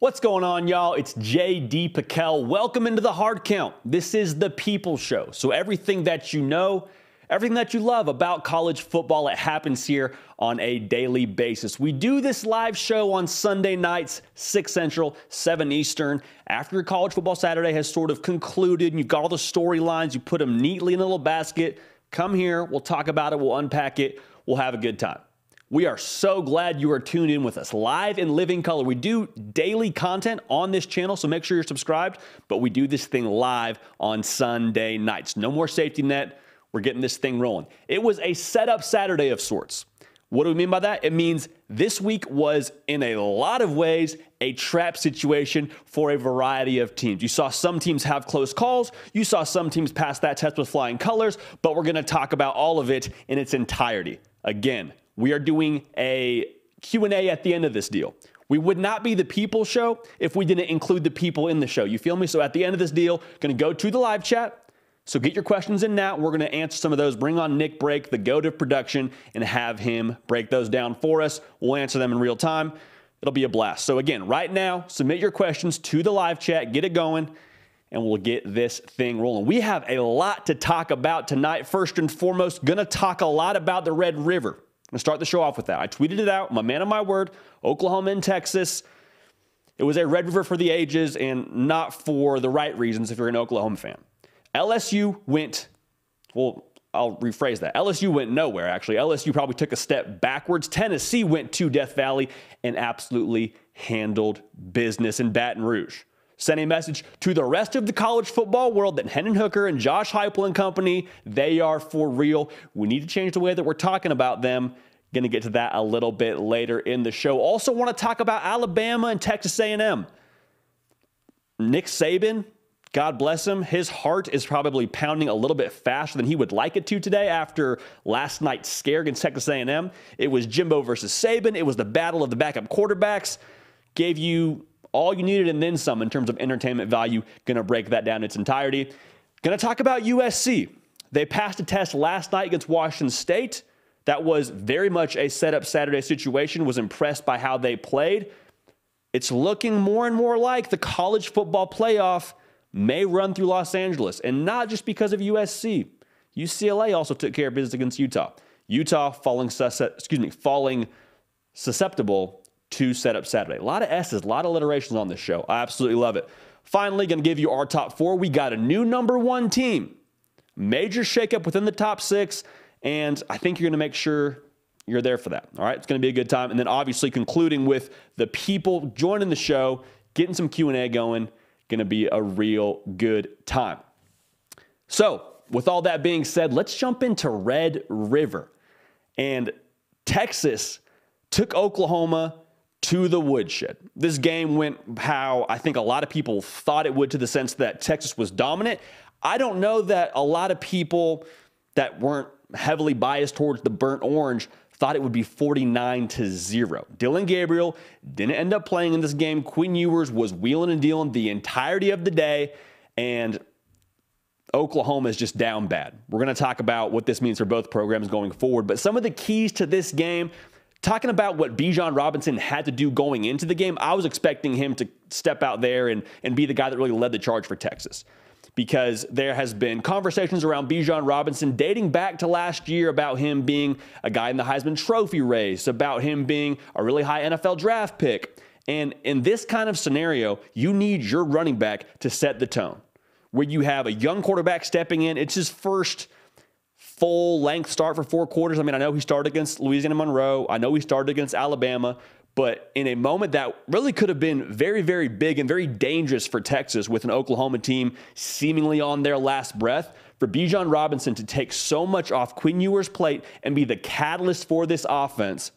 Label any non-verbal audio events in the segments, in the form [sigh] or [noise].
What's going on, y'all? It's JD PicKell. Welcome into the Hard Count. This is the People Show. So everything that you know – everything that you love about college football. It happens here on a daily basis. We do this live show on Sunday nights, 6 Central, 7 Eastern. After your college football Saturday has sort of concluded and you've got all the storylines, you put them neatly in a little basket. Come here, we'll talk about it, we'll unpack it, we'll have a good time. We are so glad you are tuned in with us live in living color. We do daily content on this channel, so make sure you're subscribed, but we do this thing live on Sunday nights. No more safety net. We're getting this thing rolling. It was a setup Saturday of sorts. What do we mean by that? It means this week was, in a lot of ways, a trap situation for a variety of teams. You saw some teams have close calls. You saw some teams pass that test with flying colors, but we're going to talk about all of it in its entirety. Again, we are doing a Q&A at the end of this deal. We would not be the people show if we didn't include the people in the show. You feel me? So at the end of this deal, going to go to the live chat. So get your questions in now. We're going to answer some of those. Bring on Nick Break, the goat of production, and have him break those down for us. We'll answer them in real time. It'll be a blast. So again, right now, submit your questions to the live chat. Get it going and we'll get this thing rolling. We have a lot to talk about tonight. First and foremost, gonna talk a lot about the Red River. I'm gonna start the show off with that. I tweeted it out, my man of my word, Oklahoma and Texas. It was a Red River for the ages and not for the right reasons if you're an Oklahoma fan. LSU went, well, I'll rephrase that. LSU went nowhere, actually. LSU probably took a step backwards. Tennessee went to Death Valley and absolutely handled business in Baton Rouge. Send a message to the rest of the college football world that Hendon Hooker and Josh Heupel and company, they are for real. We need to change the way that we're talking about them. Going to get to that a little bit later in the show. Also want to talk about Alabama and Texas A&M. Nick Saban, God bless him. His heart is probably pounding a little bit faster than he would like it to today after last night's scare against Texas A&M. It was Jimbo versus Saban. It was the battle of the backup quarterbacks. Gave you all you needed and then some in terms of entertainment value. To break that down in its entirety. To talk about USC. They passed a test last night against Washington State. That was very much a setup Saturday situation. Was impressed by how they played. It's looking more and more like the college football playoff may run through Los Angeles, and not just because of USC. UCLA also took care of business against Utah. Utah falling, excuse me, falling susceptible to set up Saturday. A lot of S's, a lot of alliterations on this show. I absolutely love it. Finally, going to give you our top four. We got a new number one team. Major shakeup within the top six, and I think you're going to make sure you're there for that. All right, it's going to be a good time. And then obviously concluding with the people joining the show, getting some Q&A going, going to be a real good time. So, with all that being said, let's jump into Red River. And Texas took Oklahoma to the woodshed. This game went how I think a lot of people thought it would, to the sense that Texas was dominant. I don't know that a lot of people that weren't heavily biased towards the burnt orange thought it would be 49 to 0. Dillon Gabriel didn't end up playing in this game. Quinn Ewers was wheeling and dealing the entirety of the day, and Oklahoma is just down bad. We're going to talk about what this means for both programs going forward, but some of the keys to this game. Talking about what Bijan Robinson had to do going into the game, I was expecting him to step out there and, and be the guy that really led the charge for Texas because there has been conversations around Bijan Robinson dating back to last year about him being a guy in the Heisman Trophy race, about him being a really high NFL draft pick. And in this kind of scenario, you need your running back to set the tone. Where you have a young quarterback stepping in, it's his first full length start for four quarters. I mean, I know he started against Louisiana Monroe. I know he started against Alabama, but in a moment that really could have been very, very big and very dangerous for Texas with an Oklahoma team seemingly on their last breath, for Bijan Robinson to take so much off Quinn Ewers' plate and be the catalyst for this offense,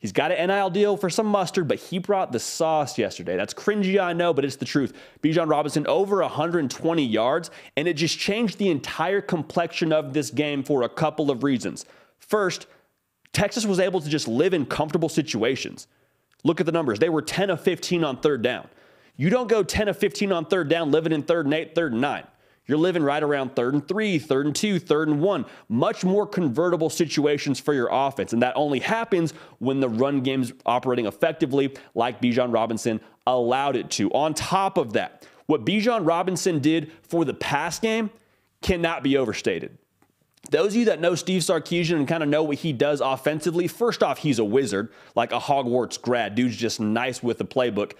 He's got an NIL deal for some mustard, but he brought the sauce yesterday. That's cringy, I know, but it's the truth. Bijan Robinson over 120 yards, and it just changed the entire complexion of this game for a couple of reasons. First, Texas was able to just live in comfortable situations. Look at the numbers. They were 10 of 15 on third down. You don't go 10 of 15 on third down, living in third and eight, third and nine. You're living right around third and three, third and two, third and one. Much more convertible situations for your offense. And that only happens when the run game's operating effectively, like Bijan Robinson allowed it to. On top of that, what Bijan Robinson did for the pass game cannot be overstated. Those of you that know Steve Sarkisian and kind of know what he does offensively, first off, he's a wizard, like a Hogwarts grad. Dude's just nice with the playbook.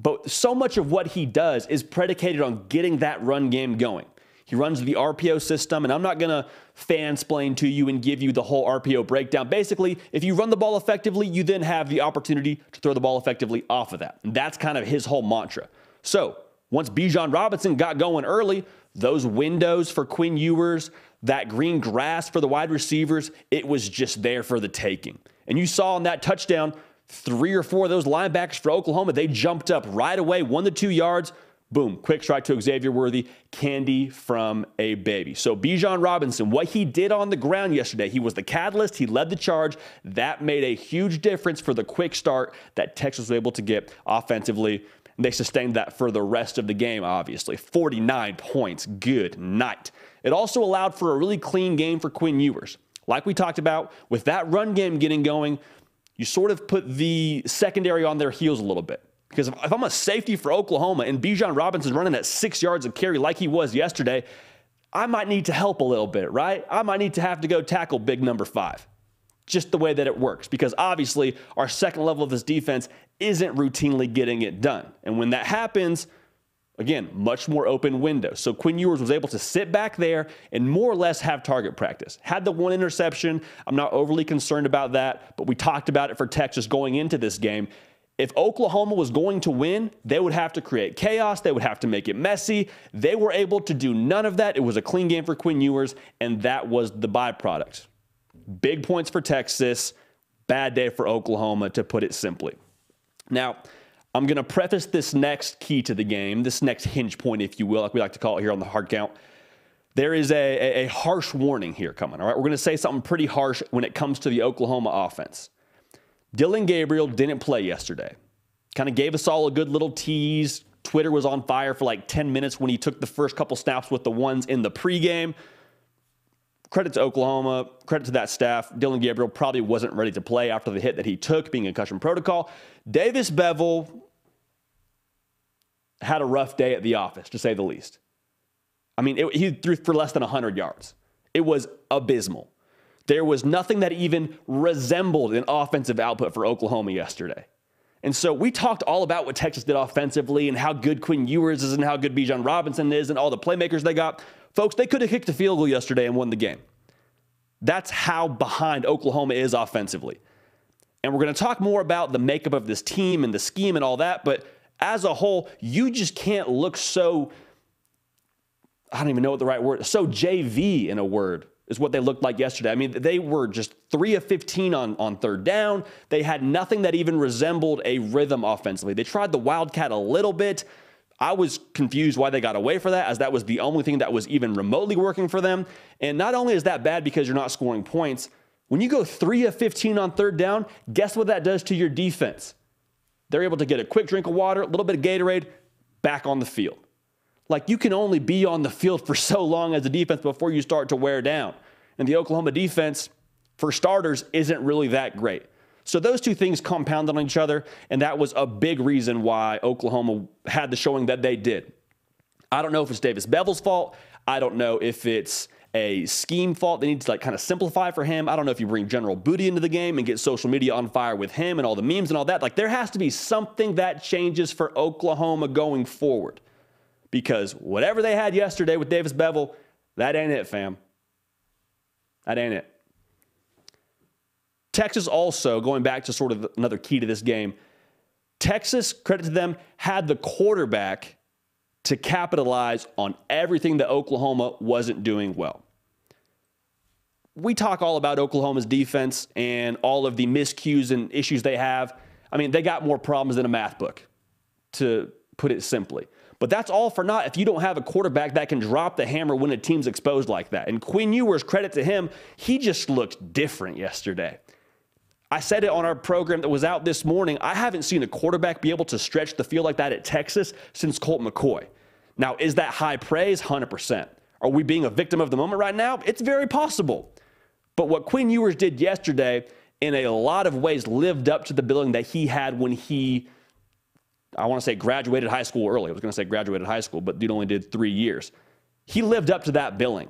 But so much of what he does is predicated on getting that run game going. He runs the RPO system, and I'm not going to fansplain to you and give you the whole RPO breakdown. Basically, if you run the ball effectively, you then have the opportunity to throw the ball effectively off of that. And that's kind of his whole mantra. So once Bijan Robinson got going early, those windows for Quinn Ewers, that green grass for the wide receivers, it was just there for the taking. And you saw on that touchdown, three or four of those linebackers for Oklahoma, they jumped up right away, one to two yards. Boom, quick strike to Xavier Worthy, candy from a baby. So Bijan Robinson, what he did on the ground yesterday, he was the catalyst, he led the charge. That made a huge difference for the quick start that Texas was able to get offensively. They sustained that for the rest of the game, obviously. 49 points, good night. It also allowed for a really clean game for Quinn Ewers. Like we talked about, with that run game getting going, you sort of put the secondary on their heels a little bit. Because if I'm a safety for Oklahoma and Bijan Robinson's running at six yards of carry like he was yesterday, I might need to help a little bit, right? I might need to have to go tackle big number five. Just the way that it works. Because obviously, our second level of this defense isn't routinely getting it done. And when that happens, Again, much more open window. So Quinn Ewers was able to sit back there and more or less have target practice. Had the one interception. I'm not overly concerned about that, but we talked about it for Texas going into this game. If Oklahoma was going to win, they would have to create chaos. They would have to make it messy. They were able to do none of that. It was a clean game for Quinn Ewers, and that was the byproduct. Big points for Texas, bad day for Oklahoma, to put it simply. Now, I'm going to preface this next key to the game, this next hinge point, if you will, like we like to call it here on the hard count. There is a, a, a harsh warning here coming, all right? We're going to say something pretty harsh when it comes to the Oklahoma offense. Dillon Gabriel didn't play yesterday. Kind of gave us all a good little tease. Twitter was on fire for like 10 minutes when he took the first couple snaps with the ones in the pregame. Credit to Oklahoma, credit to that staff. Dillon Gabriel probably wasn't ready to play after the hit that he took, being a concussion protocol. Davis Beville had a rough day at the office, to say the least. I mean, it, he threw for less than 100 yards. It was abysmal. There was nothing that even resembled an offensive output for Oklahoma yesterday. And so we talked all about what Texas did offensively and how good Quinn Ewers is and how good Bijan Robinson is and all the playmakers they got. Folks, they could have kicked a field goal yesterday and won the game. That's how behind Oklahoma is offensively. And we're going to talk more about the makeup of this team and the scheme and all that. But as a whole, you just can't look so, I don't even know what the right word, so JV in a word is what they looked like yesterday. I mean, they were just three of 15 on, on third down. They had nothing that even resembled a rhythm offensively. They tried the Wildcat a little bit. I was confused why they got away for that, as that was the only thing that was even remotely working for them. And not only is that bad because you're not scoring points, when you go three of 15 on third down, guess what that does to your defense? They're able to get a quick drink of water, a little bit of Gatorade, back on the field. Like you can only be on the field for so long as a defense before you start to wear down. And the Oklahoma defense, for starters, isn't really that great. So those two things compounded on each other, and that was a big reason why Oklahoma had the showing that they did. I don't know if it's Davis Beville's fault. I don't know if it's a scheme fault. They need to like kind of simplify for him. I don't know if you bring General Booty into the game and get social media on fire with him and all the memes and all that. Like there has to be something that changes for Oklahoma going forward. Because whatever they had yesterday with Davis Beville, that ain't it, fam. That ain't it. Texas also, going back to sort of another key to this game, Texas, credit to them, had the quarterback to capitalize on everything that Oklahoma wasn't doing well. we talk all about Oklahoma's defense and all of the miscues and issues they have. I mean, they got more problems than a math book, to put it simply. But that's all for naught if you don't have a quarterback that can drop the hammer when a team's exposed like that. And Quinn Ewers, credit to him, he just looked different yesterday. I said it on our program that was out this morning. I haven't seen a quarterback be able to stretch the field like that at Texas since Colt McCoy. Now, is that high praise? 100%. Are we being a victim of the moment right now? It's very possible. But what Quinn Ewers did yesterday, in a lot of ways, lived up to the billing that he had when he I want to say graduated high school early. I was going to say graduated high school, but dude only did three years. He lived up to that billing.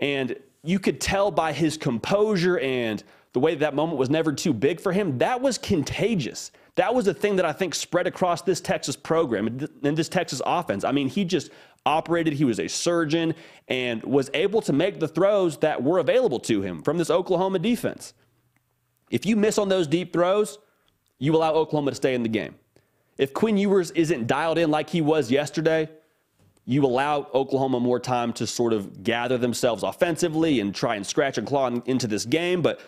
And you could tell by his composure and the way that, moment was never too big for him, that was contagious. That was a thing that I think spread across this Texas program and this Texas offense. I mean, he just operated, he was a surgeon and was able to make the throws that were available to him from this Oklahoma defense. If you miss on those deep throws, you allow Oklahoma to stay in the game. If Quinn Ewers isn't dialed in like he was yesterday, you allow Oklahoma more time to sort of gather themselves offensively and try and scratch and claw into this game. But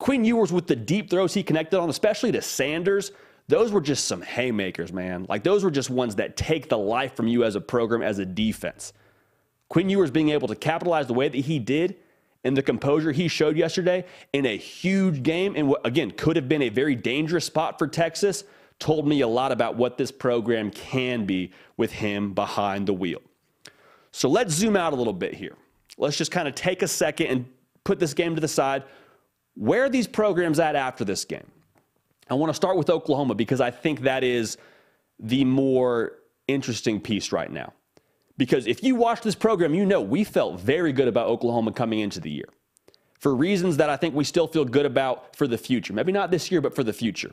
Quinn Ewers with the deep throws he connected on, especially to Sanders, those were just some haymakers, man. Like those were just ones that take the life from you as a program, as a defense. Quinn Ewers being able to capitalize the way that he did and the composure he showed yesterday in a huge game, and what, again, could have been a very dangerous spot for Texas told me a lot about what this program can be with him behind the wheel. So let's zoom out a little bit here. Let's just kind of take a second and put this game to the side. Where are these programs at after this game? I want to start with Oklahoma because I think that is the more interesting piece right now. Because if you watch this program, you know we felt very good about Oklahoma coming into the year for reasons that I think we still feel good about for the future. Maybe not this year, but for the future.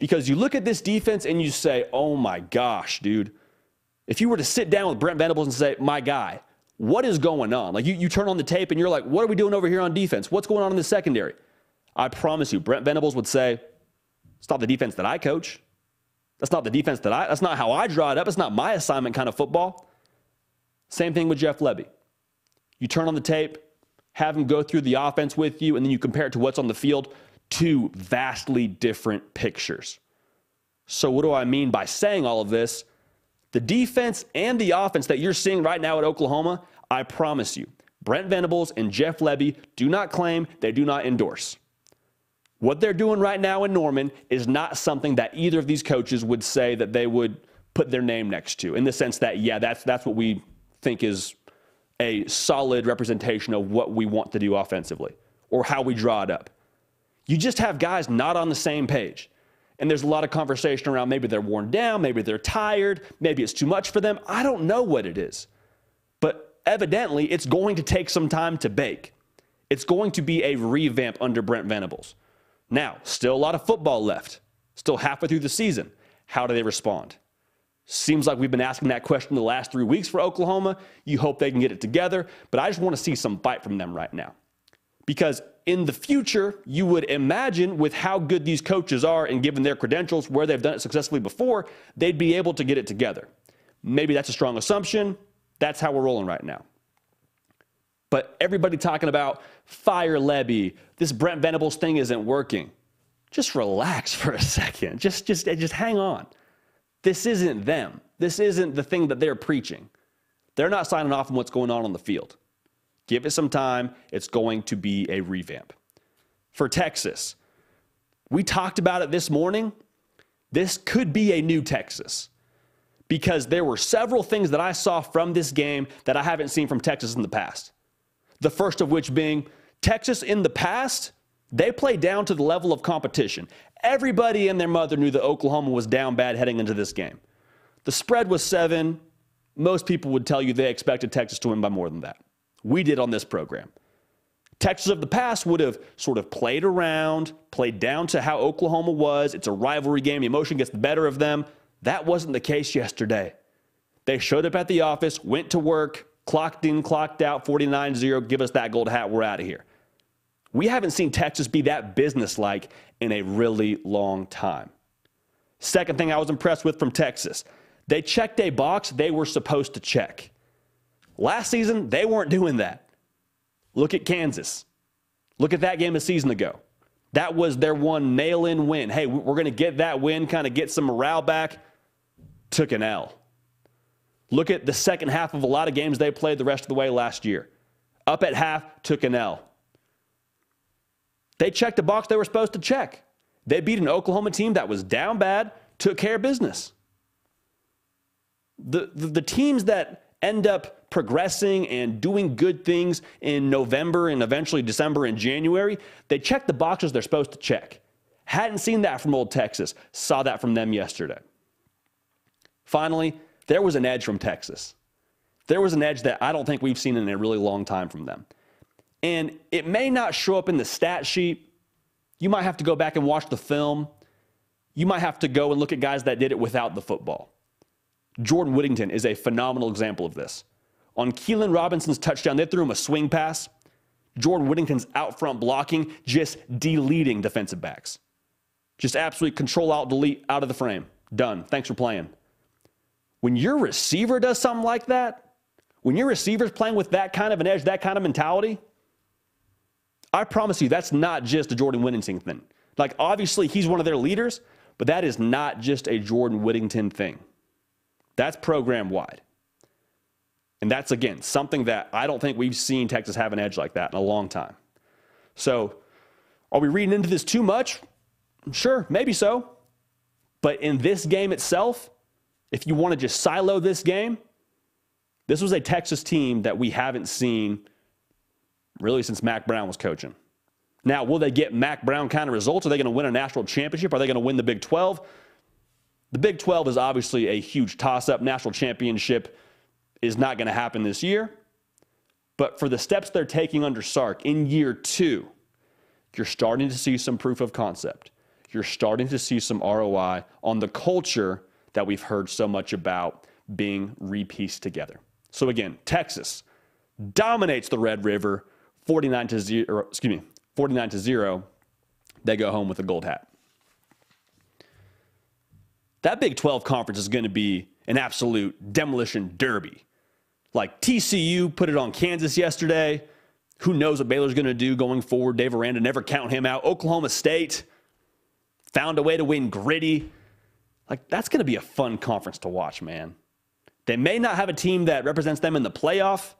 Because you look at this defense and you say, oh my gosh, dude. If you were to sit down with Brent Venables and say, my guy, what is going on? Like you, you turn on the tape and you're like, what are we doing over here on defense? What's going on in the secondary? I promise you, Brent Venables would say, it's not the defense that I coach. That's not the defense that I, that's not how I draw it up. It's not my assignment kind of football. Same thing with Jeff Lebby. You turn on the tape, have him go through the offense with you, and then you compare it to what's on the field two vastly different pictures. So, what do I mean by saying all of this? The defense and the offense that you're seeing right now at Oklahoma, I promise you, Brent Venables and Jeff Lebby do not claim, they do not endorse. What they're doing right now in Norman is not something that either of these coaches would say that they would put their name next to, in the sense that, yeah, that's, that's what we think is a solid representation of what we want to do offensively or how we draw it up. You just have guys not on the same page. And there's a lot of conversation around maybe they're worn down, maybe they're tired, maybe it's too much for them. I don't know what it is. Evidently, it's going to take some time to bake. It's going to be a revamp under Brent Venables. Now, still a lot of football left, still halfway through the season. How do they respond? Seems like we've been asking that question the last three weeks for Oklahoma. You hope they can get it together, but I just want to see some bite from them right now. Because in the future, you would imagine with how good these coaches are and given their credentials, where they've done it successfully before, they'd be able to get it together. Maybe that's a strong assumption. That's how we're rolling right now. But everybody talking about fire Lebby, this Brent Venables thing isn't working. Just relax [laughs] for a second. Just, just, just hang on. This isn't them. This isn't the thing that they're preaching. They're not signing off on what's going on on the field. Give it some time. It's going to be a revamp. For Texas, we talked about it this morning. This could be a new Texas because there were several things that I saw from this game that I haven't seen from Texas in the past. The first of which being Texas in the past, they played down to the level of competition. Everybody and their mother knew that Oklahoma was down bad heading into this game. The spread was seven. Most people would tell you they expected Texas to win by more than that we did on this program. Texas of the past would have sort of played around, played down to how Oklahoma was. It's a rivalry game. The emotion gets the better of them. That wasn't the case yesterday. They showed up at the office, went to work, clocked in, clocked out, 49 0. Give us that gold hat. We're out of here. We haven't seen Texas be that businesslike in a really long time. Second thing I was impressed with from Texas they checked a box they were supposed to check. Last season, they weren't doing that. Look at Kansas. Look at that game a season ago. That was their one nail in win. Hey, we're going to get that win, kind of get some morale back. Took an L. Look at the second half of a lot of games they played the rest of the way last year. Up at half, took an L. They checked the box they were supposed to check. They beat an Oklahoma team that was down bad, took care of business. The, the, the teams that end up progressing and doing good things in November and eventually December and January, they check the boxes they're supposed to check. Hadn't seen that from Old Texas, saw that from them yesterday. Finally, there was an edge from Texas. There was an edge that I don't think we've seen in a really long time from them. And it may not show up in the stat sheet. You might have to go back and watch the film. You might have to go and look at guys that did it without the football. Jordan Whittington is a phenomenal example of this. On Keilan Robinson's touchdown, they threw him a swing pass. Jordan Whittington's out front blocking, just deleting defensive backs. Just absolutely control out, delete out of the frame. Done. Thanks for playing. When your receiver does something like that, when your receiver's playing with that kind of an edge, that kind of mentality, I promise you that's not just a Jordan Whittington thing. Like, obviously, he's one of their leaders, but that is not just a Jordan Whittington thing. That's program wide. And that's, again, something that I don't think we've seen Texas have an edge like that in a long time. So, are we reading into this too much? Sure, maybe so. But in this game itself, if you want to just silo this game, this was a Texas team that we haven't seen really since Mack Brown was coaching. Now, will they get Mack Brown kind of results? Are they going to win a national championship? Are they going to win the Big 12? The Big 12 is obviously a huge toss up. National championship is not going to happen this year. But for the steps they're taking under Sark in year two, you're starting to see some proof of concept. You're starting to see some ROI on the culture that we've heard so much about being repieced together. So again, Texas dominates the Red River 49 to 0, excuse me, 49 to 0. They go home with a gold hat. That Big 12 conference is going to be an absolute demolition derby. Like TCU put it on Kansas yesterday. Who knows what Baylor's going to do going forward? Dave Aranda never count him out. Oklahoma State found a way to win gritty. Like that's going to be a fun conference to watch, man. They may not have a team that represents them in the playoff.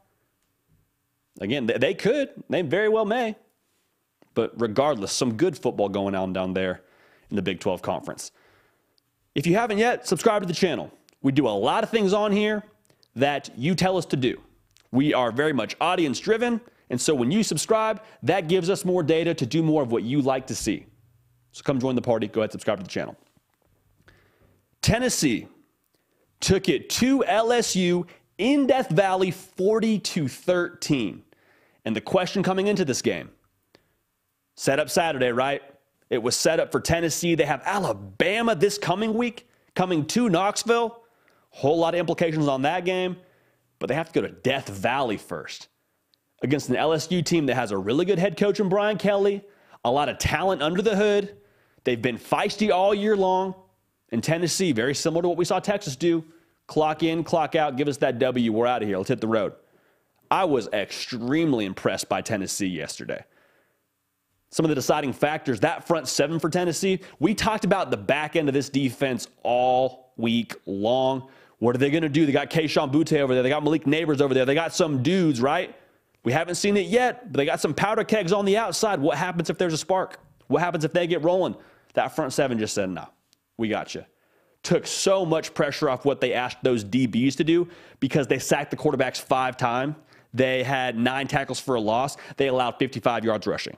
Again, they could. They very well may. But regardless, some good football going on down there in the Big 12 Conference. If you haven't yet, subscribe to the channel. We do a lot of things on here that you tell us to do. We are very much audience driven. And so when you subscribe, that gives us more data to do more of what you like to see. So come join the party. Go ahead, subscribe to the channel. Tennessee took it to LSU in Death Valley 40 to 13. And the question coming into this game set up Saturday, right? It was set up for Tennessee. They have Alabama this coming week, coming to Knoxville. Whole lot of implications on that game, but they have to go to Death Valley first against an LSU team that has a really good head coach in Brian Kelly, a lot of talent under the hood. They've been feisty all year long. In Tennessee, very similar to what we saw Texas do. Clock in, clock out, give us that W. We're out of here. Let's hit the road. I was extremely impressed by Tennessee yesterday. Some of the deciding factors, that front seven for Tennessee, we talked about the back end of this defense all week long. What are they going to do? They got Kayshon Boutte over there. They got Malik Nabers over there. They got some dudes, right? We haven't seen it yet, but they got some powder kegs on the outside. What happens if there's a spark? What happens if they get rolling? That front seven just said, no, we got you. Took so much pressure off what they asked those DBs to do because they sacked the quarterbacks five times. They had nine tackles for a loss. They allowed 55 yards rushing.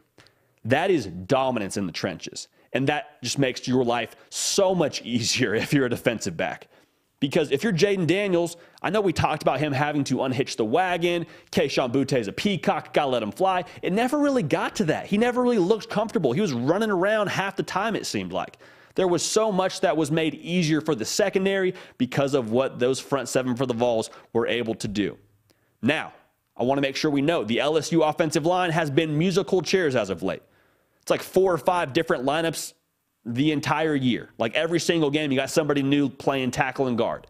That is dominance in the trenches. And that just makes your life so much [laughs] easier if you're a defensive back. Because if you're Jayden Daniels, I know we talked about him having to unhitch the wagon. Kayshon Boutte is a peacock, gotta let him fly. It never really got to that. He never really looked comfortable. He was running around half the time, it seemed like. There was so much that was made easier for the secondary because of what those front seven for the Vols were able to do. Now, I want to make sure we know the LSU offensive line has been musical chairs as of late. It's like four or five different lineups the entire year. Like every single game, you got somebody new playing tackle and guard.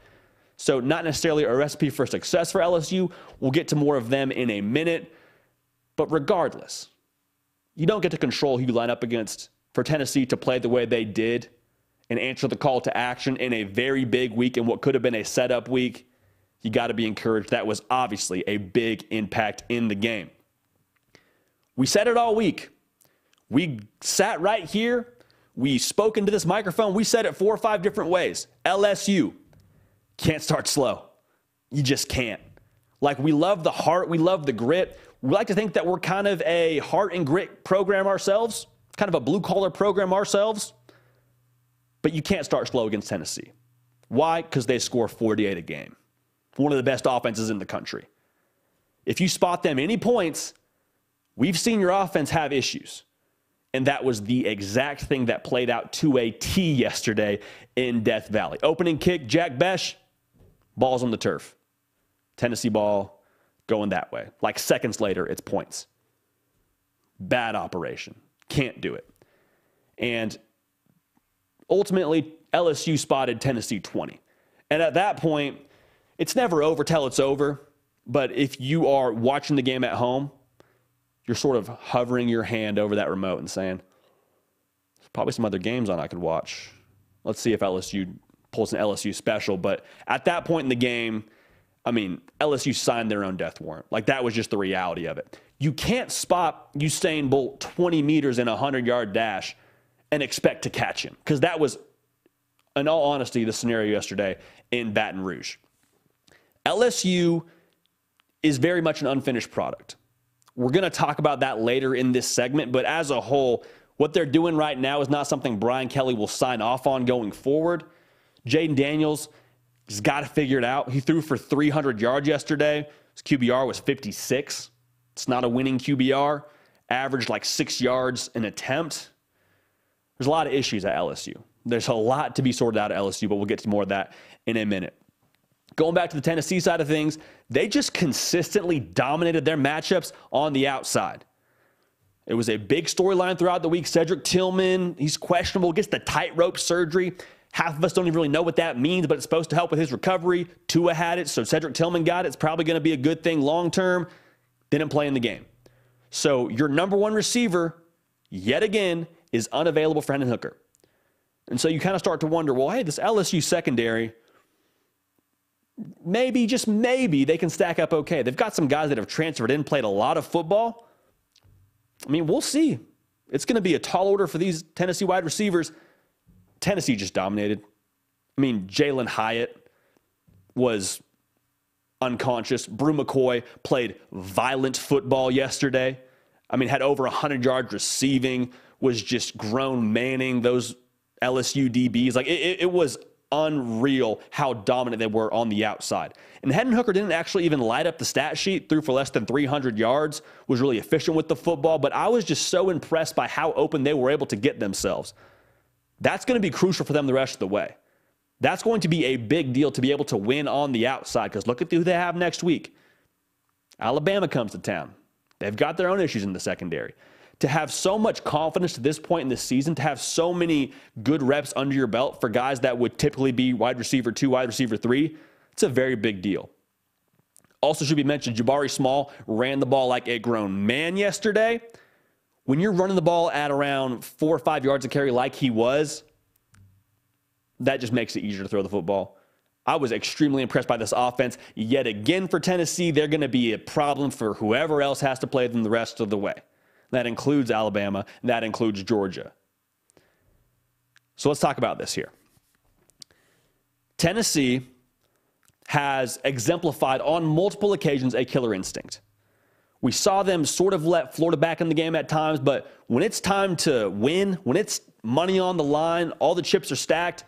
So, not necessarily a recipe for success for LSU. We'll get to more of them in a minute. But regardless, you don't get to control who you line up against. For Tennessee to play the way they did and answer the call to action in a very big week in what could have been a setup week, you got to be encouraged. That was obviously a big impact in the game. We said it all week. We sat right here. We spoke into this microphone. We said it four or five different ways. LSU can't start slow. You just can't. Like, we love the heart, we love the grit. We like to think that we're kind of a heart and grit program ourselves, kind of a blue collar program ourselves. But you can't start slow against Tennessee. Why? Because they score 48 a game. One of the best offenses in the country. If you spot them any points, we've seen your offense have issues. And that was the exact thing that played out to a T yesterday in Death Valley. Opening kick, Jack Bech, balls on the turf. Tennessee ball going that way. Like seconds later, it's points. Bad operation. Can't do it. And ultimately, LSU spotted Tennessee 20. And at that point, it's never over till it's over. But if you are watching the game at home, you're sort of hovering your hand over that remote and saying, there's probably some other games on I could watch. Let's see if LSU pulls an LSU special. But at that point in the game, I mean, LSU signed their own death warrant. Like that was just the reality of it. You can't spot Usain Bolt 20 meters in a 100 yard dash and expect to catch him because that was, in all honesty, the scenario yesterday in Baton Rouge. LSU is very much an unfinished product. We're going to talk about that later in this segment, but as a whole, what they're doing right now is not something Brian Kelly will sign off on going forward. Jayden Daniels He's got to figure it out. He threw for 300 yards yesterday. His QBR was 56. It's not a winning QBR. Averaged like six yards an attempt. There's a lot of issues at LSU. There's a lot to be sorted out at LSU, but we'll get to more of that in a minute. Going back to the Tennessee side of things, they just consistently dominated their matchups on the outside. It was a big storyline throughout the week. Cedric Tillman, he's questionable, gets the tightrope surgery. Half of us don't even really know what that means, but it's supposed to help with his recovery. Tua had it, so Cedric Tillman got it. It's probably going to be a good thing long term. Didn't play in the game. So your number one receiver, yet again, is unavailable for Hendon Hooker. And so you kind of start to wonder, well, hey, this LSU secondary, maybe, just maybe, they can stack up okay. They've got some guys that have transferred in, played a lot of football. I mean, we'll see. It's going to be a tall order for these Tennessee wide receivers. Tennessee just dominated. I mean, Jalin Hyatt was unconscious. Bru McCoy played violent football yesterday. I mean, had over 100 yards receiving, was just grown manning those LSU DBs. Like, it, it was unreal how dominant they were on the outside. And Hendon Hooker didn't actually even light up the stat sheet, threw for less than 300 yards, was really efficient with the football, but I was just so impressed by how open they were able to get themselves. That's going to be crucial for them the rest of the way. That's going to be a big deal to be able to win on the outside because look at who they have next week. Alabama comes to town. They've got their own issues in the secondary. To have so much confidence to this point in the season, to have so many good reps under your belt for guys that would typically be wide receiver two, wide receiver three, it's a very big deal. Also, should be mentioned, Jabari Small ran the ball like a grown man yesterday when you're running the ball at around four or five yards a carry like he was, that just makes it easier to throw the football. I was extremely impressed by this offense. Yet again, for Tennessee, they're going to be a problem for whoever else has to play them the rest of the way. That includes Alabama, that includes Georgia. So let's talk about this here. Tennessee has exemplified on multiple occasions a killer instinct. We saw them sort of let Florida back in the game at times, but when it's time to win, when it's money on the line, all the chips are stacked,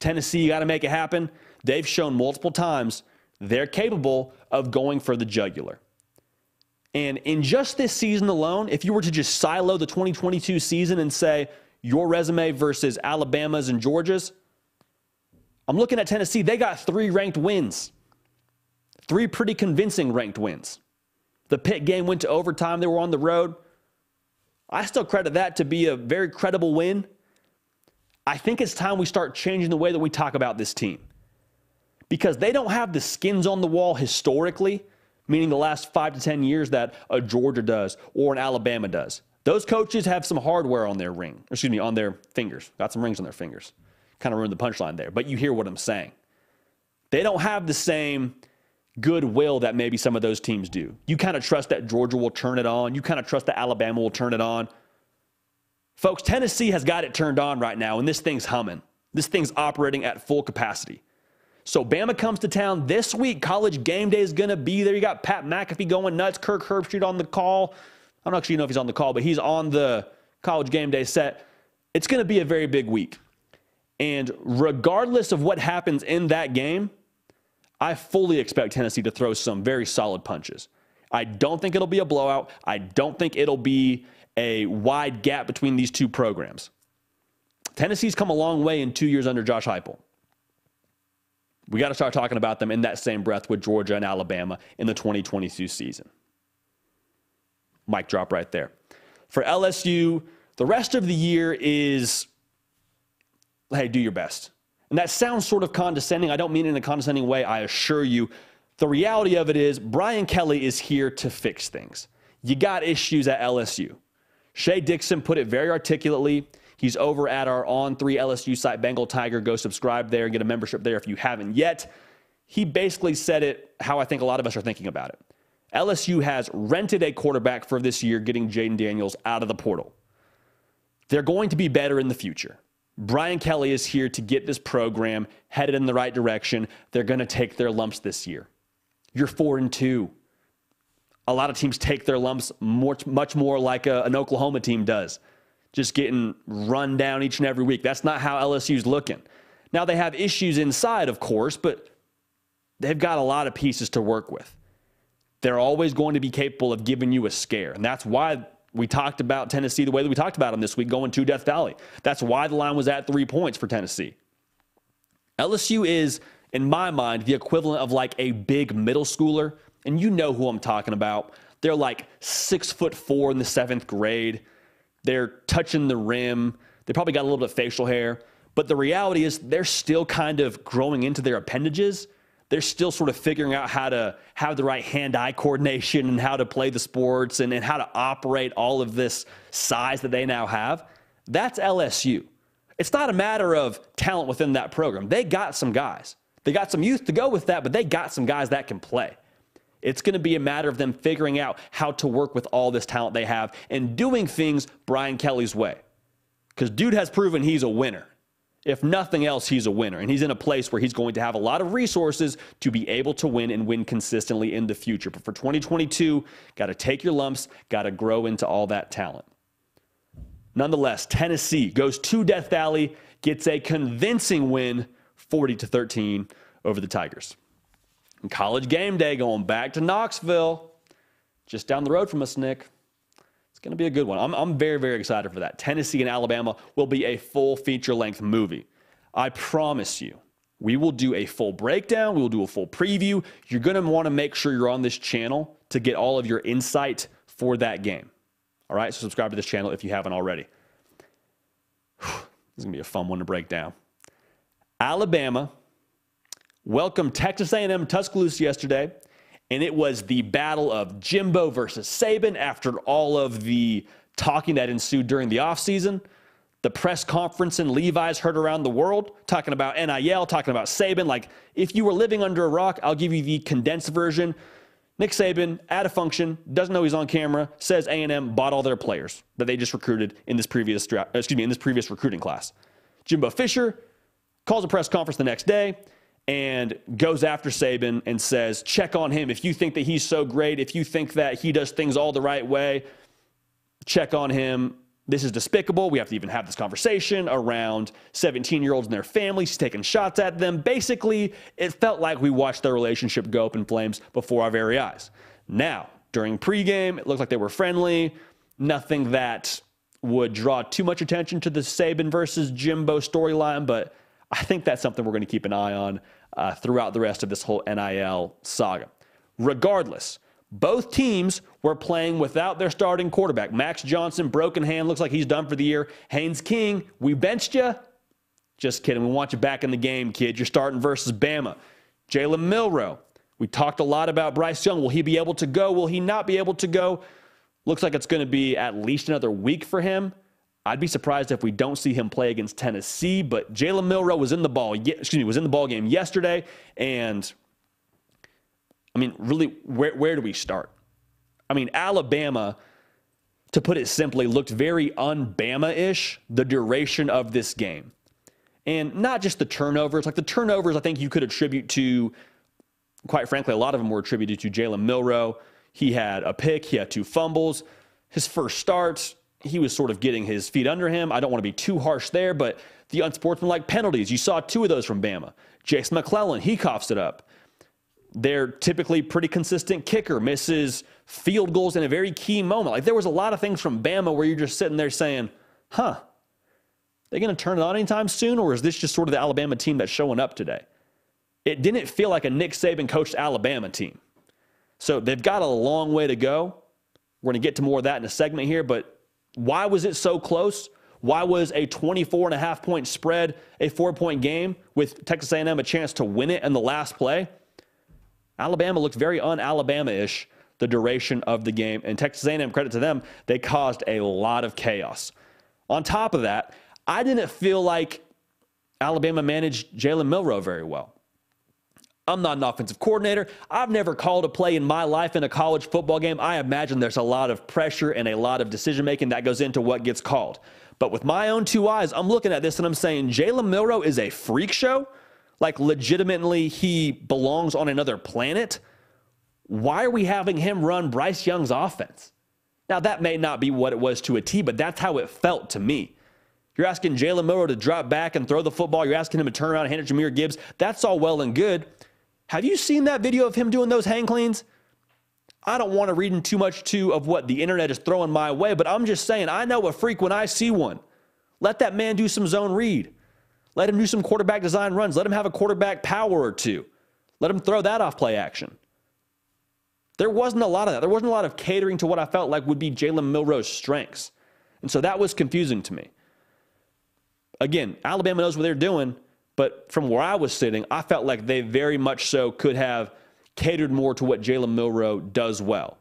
Tennessee, you got to make it happen. They've shown multiple times they're capable of going for the jugular. And in just this season alone, if you were to just silo the 2022 season and say your resume versus Alabama's and Georgia's, I'm looking at Tennessee. They got three ranked wins, three pretty convincing ranked wins. The Pitt game went to overtime. They were on the road. I still credit that to be a very credible win. I think it's time we start changing the way that we talk about this team because they don't have the skins on the wall historically, meaning the last five to 10 years that a Georgia does or an Alabama does. Those coaches have some hardware on their ring, excuse me, on their fingers. Got some rings on their fingers. Kind of ruined the punchline there, but you hear what I'm saying. They don't have the same goodwill that maybe some of those teams do. You kind of trust that Georgia will turn it on. You kind of trust that Alabama will turn it on. Folks, Tennessee has got it turned on right now, and this thing's humming. This thing's operating at full capacity. So Bama comes to town this week. College game day is going to be there. You got Pat McAfee going nuts. Kirk Herbstreit on the call. I don't actually know if he's on the call, but he's on the college game day set. It's going to be a very big week. And regardless of what happens in that game, I fully expect Tennessee to throw some very solid punches. I don't think it'll be a blowout. I don't think it'll be a wide gap between these two programs. Tennessee's come a long way in two years under Josh Heupel. We got to start talking about them in that same breath with Georgia and Alabama in the 2022 season. Mic drop right there. For LSU, the rest of the year is hey, do your best. And that sounds sort of condescending. I don't mean it in a condescending way, I assure you. The reality of it is, Brian Kelly is here to fix things. You got issues at LSU. Shea Dixon put it very articulately. He's over at our On 3 LSU site, Bengal Tiger. Go subscribe there and get a membership there if you haven't yet. He basically said it how I think a lot of us are thinking about it. LSU has rented a quarterback for this year, getting Jayden Daniels out of the portal. They're going to be better in the future. Brian Kelly is here to get this program headed in the right direction. They're going to take their lumps this year. You're four and two. A lot of teams take their lumps much, much more like a, an Oklahoma team does, just getting run down each and every week. That's not how LSU's looking. Now, they have issues inside, of course, but they've got a lot of pieces to work with. They're always going to be capable of giving you a scare. And that's why we talked about Tennessee the way that we talked about them this week going to Death Valley. That's why the line was at three points for Tennessee. LSU is, in my mind, the equivalent of like a big middle schooler. And you know who I'm talking about. They're like six foot four in the seventh grade. They're touching the rim. They probably got a little bit of facial hair. But the reality is, they're still kind of growing into their appendages they're still sort of figuring out how to have the right hand-eye coordination and how to play the sports and, and how to operate all of this size that they now have. That's LSU. It's not a matter of talent within that program. They got some guys. They got some youth to go with that, but they got some guys that can play. It's going to be a matter of them figuring out how to work with all this talent they have and doing things Brian Kelly's way. Because dude has proven he's a winner if nothing else, he's a winner. And he's in a place where he's going to have a lot of resources to be able to win and win consistently in the future. But for 2022, got to take your lumps, got to grow into all that talent. Nonetheless, Tennessee goes to Death Valley, gets a convincing win, 40 to 13 over the Tigers. And college game day going back to Knoxville, just down the road from us, Nick going to be a good one. I'm, I'm very, very excited for that. Tennessee and Alabama will be a full feature length movie. I promise you, we will do a full breakdown. We will do a full preview. You're going to want to make sure you're on this channel to get all of your insight for that game. All right, so subscribe to this channel if you haven't already. [sighs] This is going to be a fun one to break down. Alabama welcomed Texas A&M Tuscaloosa yesterday and it was the battle of Jimbo versus Saban after all of the talking that ensued during the offseason. The press conference in Levi's heard around the world talking about NIL, talking about Saban. Like, if you were living under a rock, I'll give you the condensed version. Nick Saban, at a function, doesn't know he's on camera, says A&M bought all their players that they just recruited in this previous excuse me in this previous recruiting class. Jimbo Fisher calls a press conference the next day and goes after Saban and says, check on him. If you think that he's so great, if you think that he does things all the right way, check on him. This is despicable. We have to even have this conversation around 17 year olds and their families. Taking shots at them. Basically, it felt like we watched their relationship go up in flames before our very eyes. Now, during pregame, it looked like they were friendly. Nothing that would draw too much attention to the Saban versus Jimbo storyline, but I think that's something we're going to keep an eye on uh, throughout the rest of this whole NIL saga. Regardless, both teams were playing without their starting quarterback. Max Johnson, broken hand, looks like he's done for the year. Haynes King, we benched you. Just kidding. We want you back in the game, kid. You're starting versus Bama. Jalen Milroe. We talked a lot about Bryce Young. Will he be able to go? Will he not be able to go? Looks like it's going to be at least another week for him. I'd be surprised if we don't see him play against Tennessee. But Jalen Milroe was in the ball. Excuse me, was in the ball game yesterday, and I mean, really, where where do we start? I mean, Alabama, to put it simply, looked very un-Bama-ish the duration of this game, and not just the turnovers. Like the turnovers, I think you could attribute to, quite frankly, a lot of them were attributed to Jalen Milroe. He had a pick. He had two fumbles. His first start, he was sort of getting his feet under him. I don't want to be too harsh there, but the unsportsmanlike penalties, you saw two of those from Bama. Jason McClellan, he coughs it up. They're typically pretty consistent kicker, misses field goals in a very key moment. Like there was a lot of things from Bama where you're just sitting there saying, huh, they going to turn it on anytime soon, or is this just sort of the Alabama team that's showing up today? It didn't feel like a Nick Saban coached Alabama team. So they've got a long way to go. We're going to get to more of that in a segment here, but why was it so close? Why was a 24 and a half point spread a four point game with Texas A&M a chance to win it in the last play? Alabama looked very un-Alabama-ish the duration of the game, and Texas A&M credit to them, they caused a lot of chaos. On top of that, I didn't feel like Alabama managed Jalen Milroe very well. I'm not an offensive coordinator. I've never called a play in my life in a college football game. I imagine there's a lot of pressure and a lot of decision making that goes into what gets called. But with my own two eyes, I'm looking at this and I'm saying Jalen Milroe is a freak show. Like, legitimately, he belongs on another planet. Why are we having him run Bryce Young's offense? Now, that may not be what it was to a T, but that's how it felt to me. You're asking Jalen Milroe to drop back and throw the football. You're asking him to turn around and hand it to Jahmyr Gibbs. That's all well and good. Have you seen that video of him doing those hang cleans? I don't want to read in too much too of what the internet is throwing my way, but I'm just saying I know a freak when I see one. Let that man do some zone read. Let him do some quarterback design runs. Let him have a quarterback power or two. Let him throw that off play action. There wasn't a lot of that. There wasn't a lot of catering to what I felt like would be Jalen Milroe's strengths. And so that was confusing to me. Again, Alabama knows what they're doing. But from where I was sitting, I felt like they very much so could have catered more to what Jalen Milroe does well.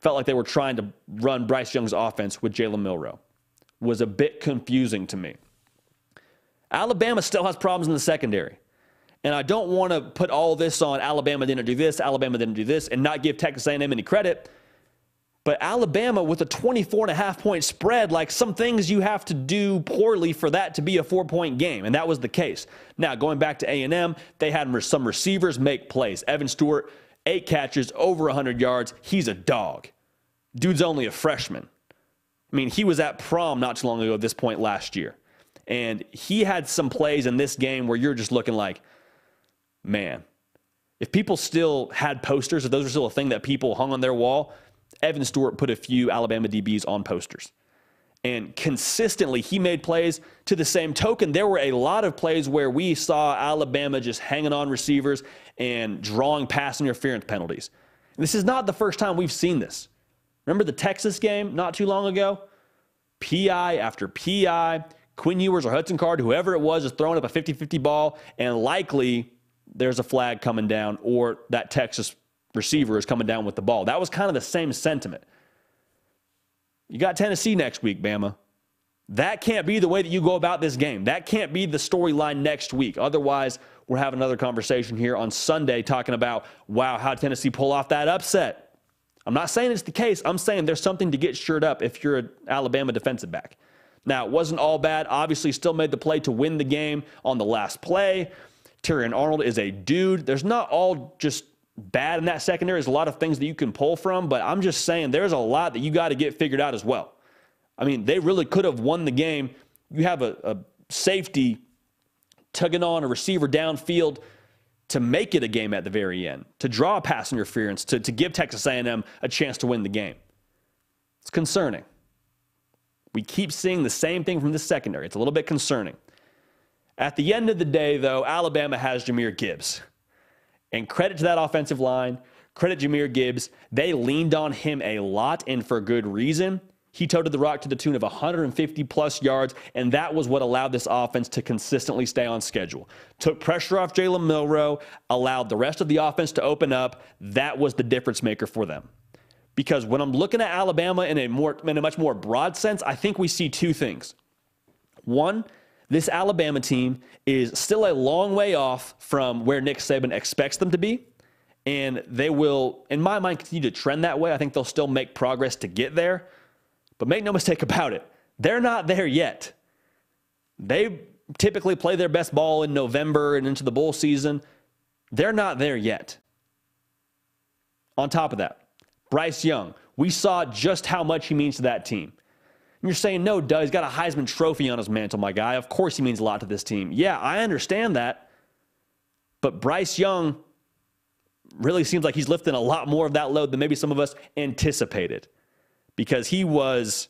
Felt like they were trying to run Bryce Young's offense with Jalen Milroe. Was a bit confusing to me. Alabama still has problems in the secondary. And I don't want to put all this on Alabama didn't do this, Alabama didn't do this, and not give Texas A&M any credit but Alabama with a 24 and a half point spread, like some things you have to do poorly for that to be a four point game. And that was the case. Now, going back to A&M, they had some receivers make plays. Evan Stewart, eight catches, over 100 yards. He's a dog. Dude's only a freshman. I mean, he was at prom not too long ago at this point last year. And he had some plays in this game where you're just looking like, man, if people still had posters, if those were still a thing that people hung on their wall, Evan Stewart put a few Alabama DBs on posters. And consistently, he made plays. To the same token, there were a lot of plays where we saw Alabama just hanging on receivers and drawing pass interference penalties. And this is not the first time we've seen this. Remember the Texas game not too long ago? PI after PI, Quinn Ewers or Hudson Card, whoever it was, is throwing up a 50 50 ball, and likely there's a flag coming down, or that Texas receiver is coming down with the ball. That was kind of the same sentiment. You got Tennessee next week, Bama. That can't be the way that you go about this game. That can't be the storyline next week. Otherwise, we're having another conversation here on Sunday talking about, wow, how Tennessee pull off that upset. I'm not saying it's the case. I'm saying there's something to get shirt up if you're an Alabama defensive back. Now, it wasn't all bad. Obviously, still made the play to win the game on the last play. Terrion Arnold is a dude. There's not all just bad in that secondary. There's a lot of things that you can pull from, but I'm just saying there's a lot that you got to get figured out as well. I mean, they really could have won the game. You have a, a safety tugging on a receiver downfield to make it a game at the very end, to draw a pass interference, to, to give Texas A&M a chance to win the game. It's concerning. We keep seeing the same thing from the secondary. It's a little bit concerning. At the end of the day, though, Alabama has Jahmyr Gibbs. And credit to that offensive line, credit Jahmyr Gibbs. They leaned on him a lot and for good reason. He toted the rock to the tune of 150 plus yards, and that was what allowed this offense to consistently stay on schedule. Took pressure off Jalen Milroe, allowed the rest of the offense to open up. That was the difference maker for them. Because when I'm looking at Alabama in a more in a much more broad sense, I think we see two things. One, this Alabama team is still a long way off from where Nick Saban expects them to be. And they will, in my mind, continue to trend that way. I think they'll still make progress to get there. But make no mistake about it, they're not there yet. They typically play their best ball in November and into the bowl season. They're not there yet. On top of that, Bryce Young, we saw just how much he means to that team. You're saying, no, Doug, he's got a Heisman Trophy on his mantle, my guy. Of course he means a lot to this team. Yeah, I understand that. But Bryce Young really seems like he's lifting a lot more of that load than maybe some of us anticipated because he was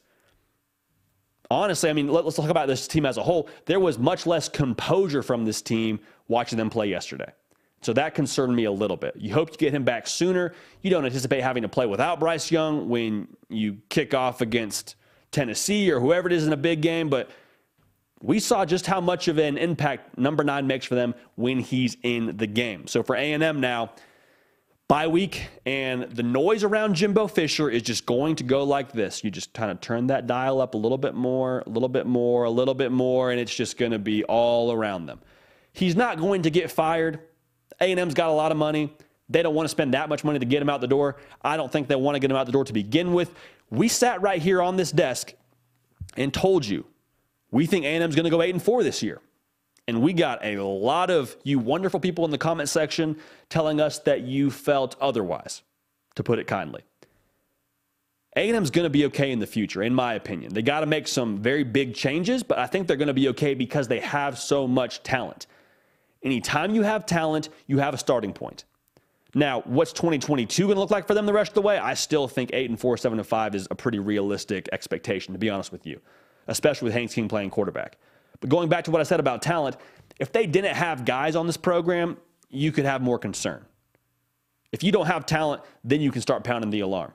honestly, I mean, let, us talk about this team as a whole. There was much less composure from this team watching them play yesterday. So that concerned me a little bit. You hope to get him back sooner. You don't anticipate having to play without Bryce Young when you kick off against Tennessee or whoever it is in a big game, but we saw just how much of an impact number 9 makes for them when he's in the game. So for A&M now, bye week, and the noise around Jimbo Fisher is just going to go like this. You just kind of turn that dial up a little bit more, a little bit more, a little bit more, and it's just going to be all around them. He's not going to get fired. A&M's got a lot of money. They don't want to spend that much money to get him out the door. I don't think they want to get him out the door to begin with. We sat right here on this desk and told you we think A&M's going to go 8 and 4 this year. And we got a lot of you wonderful people in the comment section telling us that you felt otherwise, to put it kindly. A&M's going to be okay in the future, in my opinion. They got to make some very big changes, but I think they're going to be okay because they have so much talent. Anytime you have talent, you have a starting point. Now, what's 2022 going to look like for them the rest of the way? I still think 8 and 4, 7 and 5 is a pretty realistic expectation, to be honest with you, especially with Haynes King playing quarterback. But going back to what I said about talent, if they didn't have guys on this program, you could have more concern. If you don't have talent, then you can start pounding the alarm.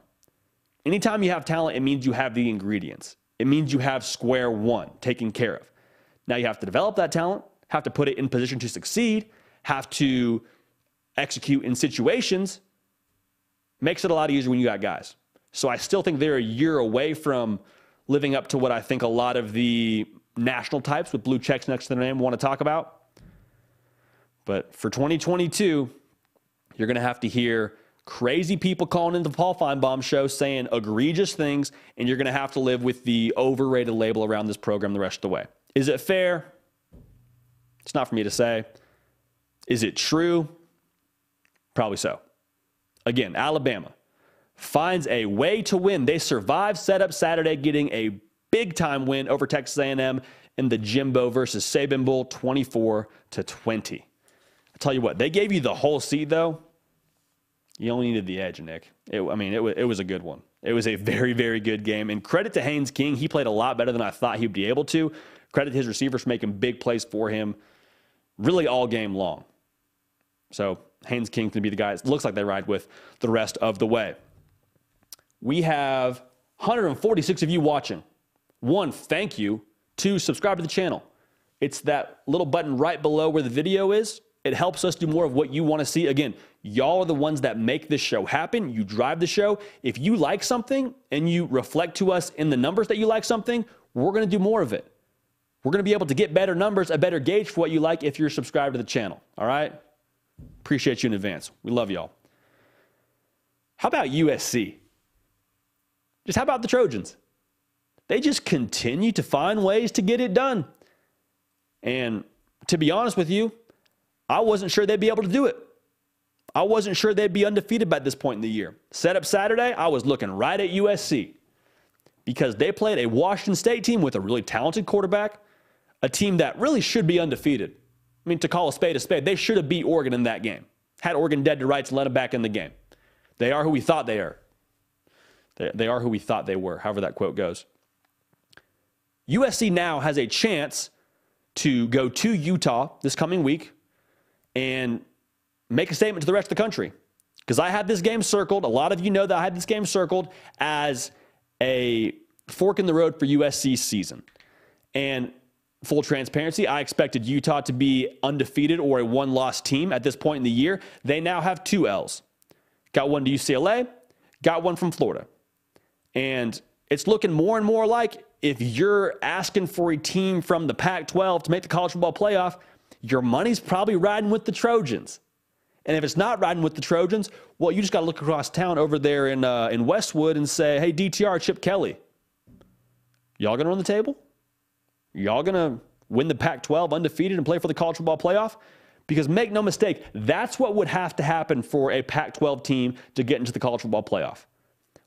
Anytime you have talent, it means you have the ingredients. It means you have square one taken care of. Now you have to develop that talent, have to put it in position to succeed, have to execute in situations. Makes it a lot easier when you got guys. So I still think they're a year away from living up to what I think a lot of the national types with blue checks next to their name want to talk about. But for 2022, you're going to have to hear crazy people calling into the Paul Finebaum show saying egregious things, and you're going to have to live with the overrated label around this program the rest of the way. Is it fair? It's not for me to say. Is it true? Probably so. Again, Alabama finds a way to win. They survive setup Saturday, getting a big time win over Texas A&M in the Jimbo versus Saban Bowl, 24 to 20. I tell you what, they gave you the whole seed though. You only needed the edge, Nick. It, I mean, it, was, it was a good one. It was a very, very good game. And credit to Haynes King. He played a lot better than I thought he'd be able to. Credit to his receivers for making big plays for him really all game long. So Haynes King can be the guy it looks like they ride with the rest of the way. We have 146 of you watching. One, thank you. Two, subscribe to the channel. It's that little button right below where the video is. It helps us do more of what you want to see. Again, y'all are the ones that make this show happen. You drive the show. If you like something and you reflect to us in the numbers that you like something, we're going to do more of it. We're going to be able to get better numbers, a better gauge for what you like if you're subscribed to the channel. All right? Appreciate you in advance. We love y'all. How about USC? Just how about the Trojans? They just continue to find ways to get it done. And to be honest with you, I wasn't sure they'd be able to do it. I wasn't sure they'd be undefeated by this point in the year. Set up Saturday, I was looking right at USC because they played a Washington State team with a really talented quarterback, a team that really should be undefeated. Mean, to call a spade a spade, they should have beat Oregon in that game. Had Oregon dead to rights, let them back in the game. They are who we thought they are. They, they are who we thought they were, however that quote goes. USC now has a chance to go to Utah this coming week and make a statement to the rest of the country. Because I had this game circled. A lot of you know that I had this game circled as a fork in the road for USC's season. And full transparency, I expected Utah to be undefeated or a one loss team at this point in the year. They now have two L's. Got one to UCLA, got one from Florida. And it's looking more and more like if you're asking for a team from the Pac 12 to make the college football playoff, your money's probably riding with the Trojans. And if it's not riding with the Trojans, well, you just got to look across town over there in, uh, in Westwood and say, hey, DTR, Chip Kelly, y'all going to run the table? Y'all going to win the Pac 12 undefeated and play for the college football playoff? Because make no mistake, that's what would have to happen for a Pac 12 team to get into the college football playoff.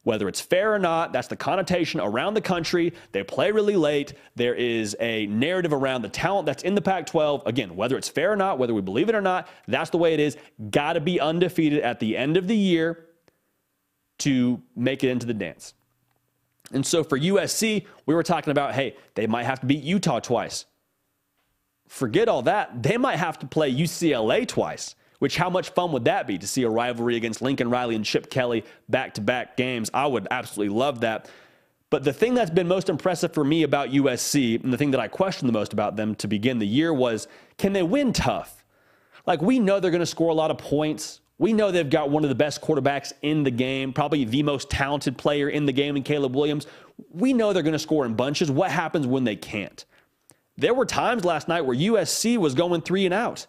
Whether it's fair or not, that's the connotation around the country. They play really late. There is a narrative around the talent that's in the Pac 12. Again, whether it's fair or not, whether we believe it or not, that's the way it is. Got to be undefeated at the end of the year to make it into the dance. And so for USC, we were talking about hey, they might have to beat Utah twice. Forget all that. They might have to play UCLA twice. Which, how much fun would that be to see a rivalry against Lincoln Riley and Chip Kelly back to back games? I would absolutely love that. But the thing that's been most impressive for me about USC, and the thing that I questioned the most about them to begin the year was can they win tough? Like, we know they're going to score a lot of points. We know they've got one of the best quarterbacks in the game, probably the most talented player in the game in Caleb Williams. We know they're going to score in bunches. What happens when they can't? There were times last night where USC was going three and out.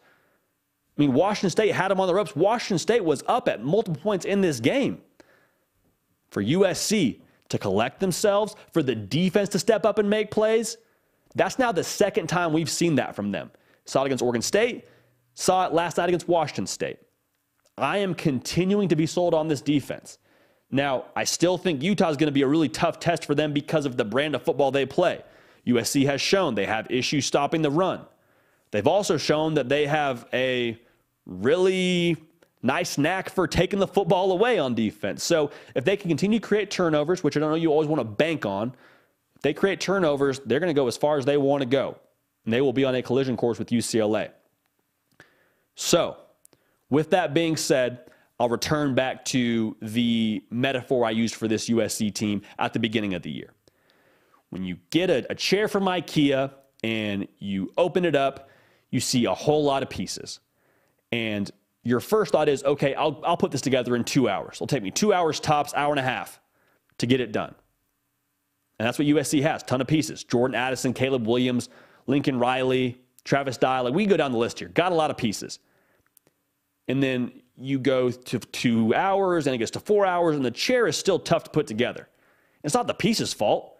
I mean, Washington State had them on the ropes. Washington State was up at multiple points in this game. For USC to collect themselves, for the defense to step up and make plays, that's now the second time we've seen that from them. Saw it against Oregon State, saw it last night against Washington State. I am continuing to be sold on this defense. Now, I still think Utah is going to be a really tough test for them because of the brand of football they play. USC has shown they have issues stopping the run. They've also shown that they have a really nice knack for taking the football away on defense. So if they can continue to create turnovers, which I don't know you always want to bank on, if they create turnovers, they're going to go as far as they want to go. And they will be on a collision course with UCLA. So, with that being said, I'll return back to the metaphor I used for this USC team at the beginning of the year. When you get a, a chair from IKEA and you open it up, you see a whole lot of pieces. And your first thought is, okay, I'll, I'll put this together in two hours. It'll take me two hours tops, hour and a half to get it done. And that's what USC has ton of pieces Jordan Addison, Caleb Williams, Lincoln Riley, Travis Dye. Like we go down the list here. Got a lot of pieces. And then you go to two hours and it gets to four hours, and the chair is still tough to put together. It's not the pieces' fault.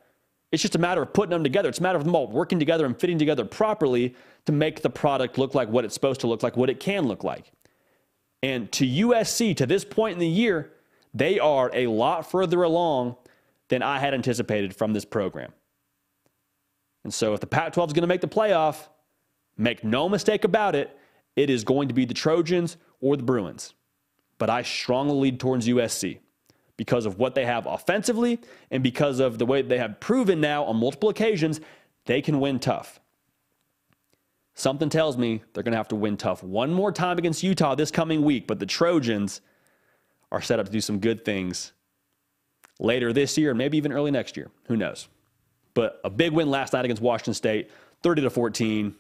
It's just a matter of putting them together. It's a matter of them all working together and fitting together properly to make the product look like what it's supposed to look like, what it can look like. And to USC, to this point in the year, they are a lot further along than I had anticipated from this program. And so if the Pac 12 is going to make the playoff, make no mistake about it, it is going to be the Trojans or the Bruins. But I strongly lead towards USC because of what they have offensively and because of the way they have proven now on multiple occasions they can win tough. Something tells me they're going to have to win tough one more time against Utah this coming week, but the Trojans are set up to do some good things later this year and maybe even early next year. Who knows? But a big win last night against Washington State, 30 to 14.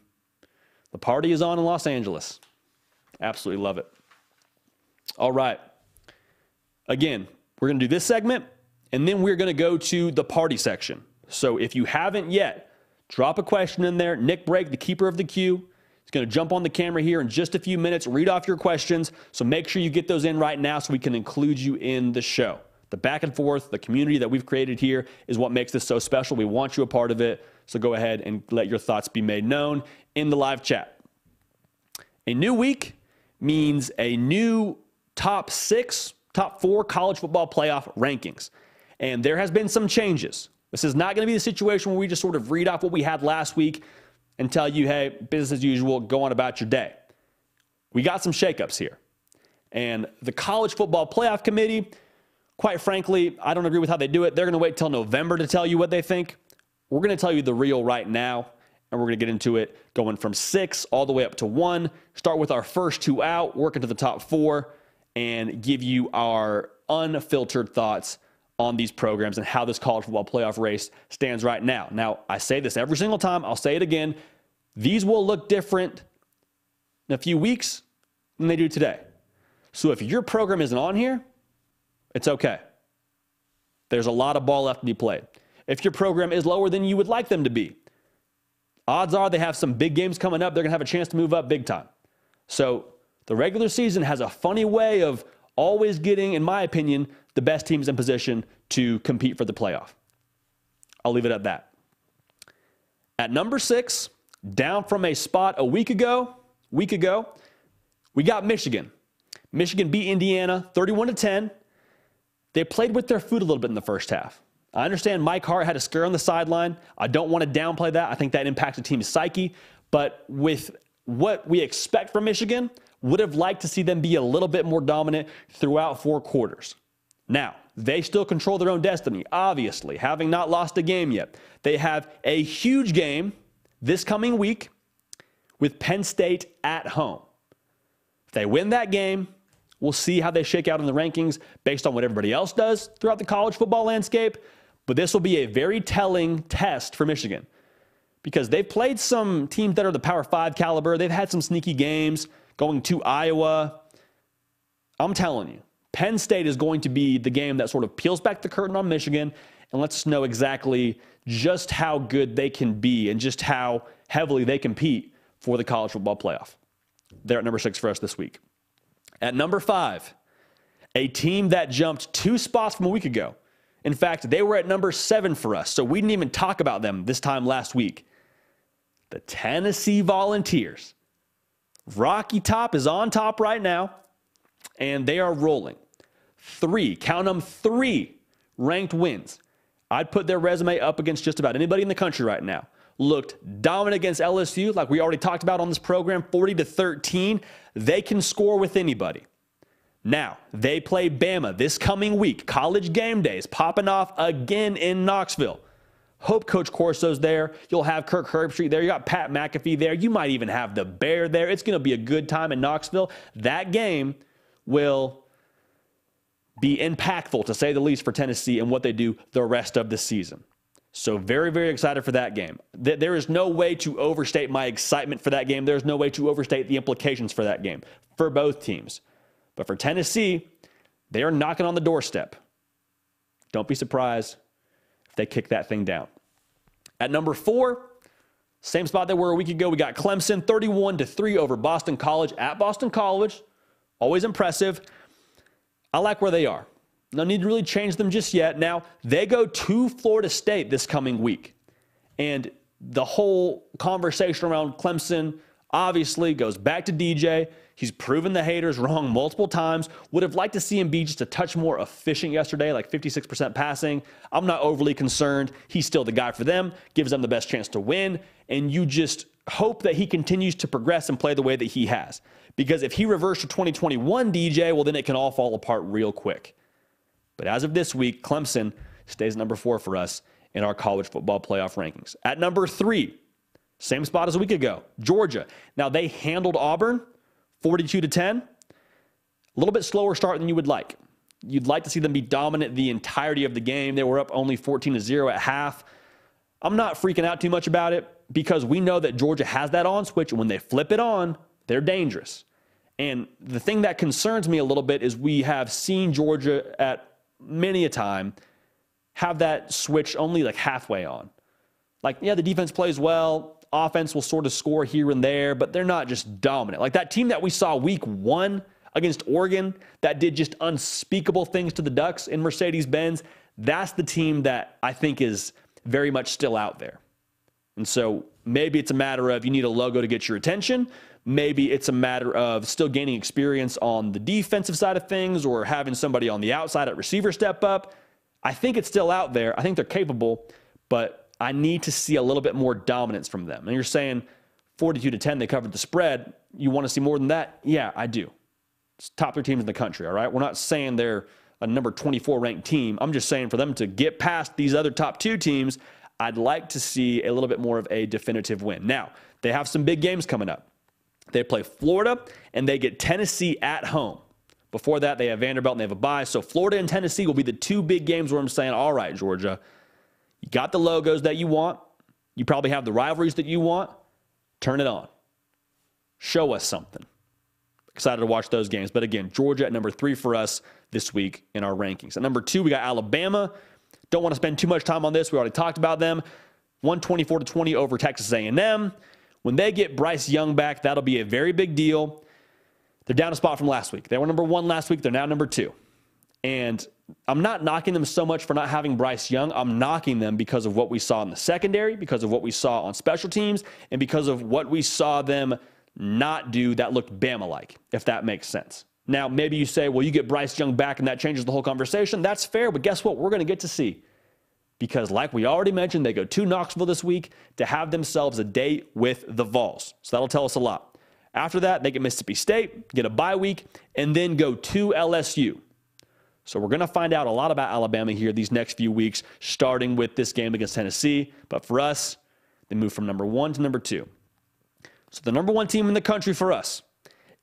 The party is on in Los Angeles. Absolutely love it. All right. Again, we're going to do this segment and then we're going to go to the party section. So if you haven't yet, Drop a question in there. Nick Brake, the keeper of the queue, is going to jump on the camera here in just a few minutes, read off your questions. So make sure you get those in right now so we can include you in the show. The back and forth, the community that we've created here is what makes this so special. We want you a part of it. So go ahead and let your thoughts be made known in the live chat. A new week means a new top six, top four college football playoff rankings. And there has been some changes. This is not going to be the situation where we just sort of read off what we had last week and tell you, hey, business as usual, go on about your day. We got some shakeups here. And the College Football Playoff Committee, quite frankly, I don't agree with how they do it. They're going to wait till November to tell you what they think. We're going to tell you the real right now, and we're going to get into it going from six all the way up to one. Start with our first two out, work into the top four, and give you our unfiltered thoughts on these programs and how this college football playoff race stands right now. Now, I say this every single time, I'll say it again. These will look different in a few weeks than they do today. So if your program isn't on here, it's okay. There's a lot of ball left to be played. If your program is lower than you would like them to be, odds are they have some big games coming up. They're going to have a chance to move up big time. So the regular season has a funny way of always getting, in my opinion, the best teams in position to compete for the playoff. I'll leave it at that. At number six, down from a spot a week ago, week ago, we got Michigan. Michigan beat Indiana 31 to 10. They played with their foot a little bit in the first half. I understand Mike Hart had a scare on the sideline. I don't want to downplay that. I think that impacts the team's psyche. But with what we expect from Michigan, would have liked to see them be a little bit more dominant throughout four quarters. Now, they still control their own destiny, obviously, having not lost a game yet. They have a huge game this coming week with Penn State at home. If they win that game, we'll see how they shake out in the rankings based on what everybody else does throughout the college football landscape. But this will be a very telling test for Michigan because they've played some teams that are the Power Five caliber. They've had some sneaky games going to Iowa. I'm telling you, Penn State is going to be the game that sort of peels back the curtain on Michigan and lets us know exactly just how good they can be and just how heavily they compete for the college football playoff. They're at number six for us this week. At number five, a team that jumped two spots from a week ago. In fact, they were at number seven for us, so we didn't even talk about them this time last week. The Tennessee Volunteers. Rocky Top is on top right now, and they are rolling. Three, count them three ranked wins. I'd put their resume up against just about anybody in the country right now. Looked dominant against LSU, like we already talked about on this program, 40 to 13. They can score with anybody. Now, they play Bama this coming week. College game days popping off again in Knoxville. Hope Coach Corso's there. You'll have Kirk Herbstreit there. You got Pat McAfee there. You might even have the Bear there. It's going to be a good time in Knoxville. That game will be impactful, to say the least, for Tennessee and what they do the rest of the season. So, very, very excited for that game. There is no way to overstate my excitement for that game. There's no way to overstate the implications for that game for both teams. But for Tennessee, they are knocking on the doorstep. Don't be surprised if they kick that thing down. At number four, same spot they were a week ago, we got Clemson 31 to 3 over Boston College at Boston College. Always impressive. I like where they are. No need to really change them just yet. Now, they go to Florida State this coming week. And the whole conversation around Clemson obviously goes back to DJ. He's proven the haters wrong multiple times. Would have liked to see him be just a touch more efficient yesterday, like 56% passing. I'm not overly concerned. He's still the guy for them, gives them the best chance to win. And you just hope that he continues to progress and play the way that he has. Because if he reverts to 2021 DJ, well, then it can all fall apart real quick. But as of this week, Clemson stays number four for us in our college football playoff rankings. At number three, same spot as a week ago, Georgia. Now they handled Auburn 42 to 10. A little bit slower start than you would like. You'd like to see them be dominant the entirety of the game. They were up only 14 to 0 at half. I'm not freaking out too much about it because we know that Georgia has that on switch. And when they flip it on, they're dangerous. And the thing that concerns me a little bit is we have seen Georgia at many a time have that switch only like halfway on. Like, yeah, the defense plays well offense will sort of score here and there, but they're not just dominant. Like that team that we saw week one against Oregon that did just unspeakable things to the Ducks in Mercedes Benz, that's the team that I think is very much still out there. And so maybe it's a matter of you need a logo to get your attention. Maybe it's a matter of still gaining experience on the defensive side of things or having somebody on the outside at receiver step up. I think it's still out there. I think they're capable, but I need to see a little bit more dominance from them. And you're saying 42 to 10, they covered the spread. You want to see more than that? Yeah, I do. It's top three teams in the country, all right? We're not saying they're a number 24 ranked team. I'm just saying for them to get past these other top two teams, I'd like to see a little bit more of a definitive win. Now, they have some big games coming up. They play Florida and they get Tennessee at home. Before that, they have Vanderbilt and they have a bye. So Florida and Tennessee will be the two big games where I'm saying, all right, Georgia, you got the logos that you want. You probably have the rivalries that you want. Turn it on. Show us something. Excited to watch those games. But again, Georgia at number three for us this week in our rankings. At number two, we got Alabama. Don't want to spend too much time on this. We already talked about them. 124 to 20 over Texas A&M. When they get Bryce Young back, that'll be a very big deal. They're down a spot from last week. They were number one last week. They're now number two. And I'm not knocking them so much for not having Bryce Young. I'm knocking them because of what we saw in the secondary, because of what we saw on special teams, and because of what we saw them not do that looked Bama like, if that makes sense. Now, maybe you say, well, you get Bryce Young back and that changes the whole conversation. That's fair, but guess what? We're going to get to see. Because, like we already mentioned, they go to Knoxville this week to have themselves a date with the Vols. So that'll tell us a lot. After that, they get Mississippi State, get a bye week, and then go to LSU. So we're going to find out a lot about Alabama here these next few weeks, starting with this game against Tennessee. But for us, they move from number one to number two. So the number one team in the country for us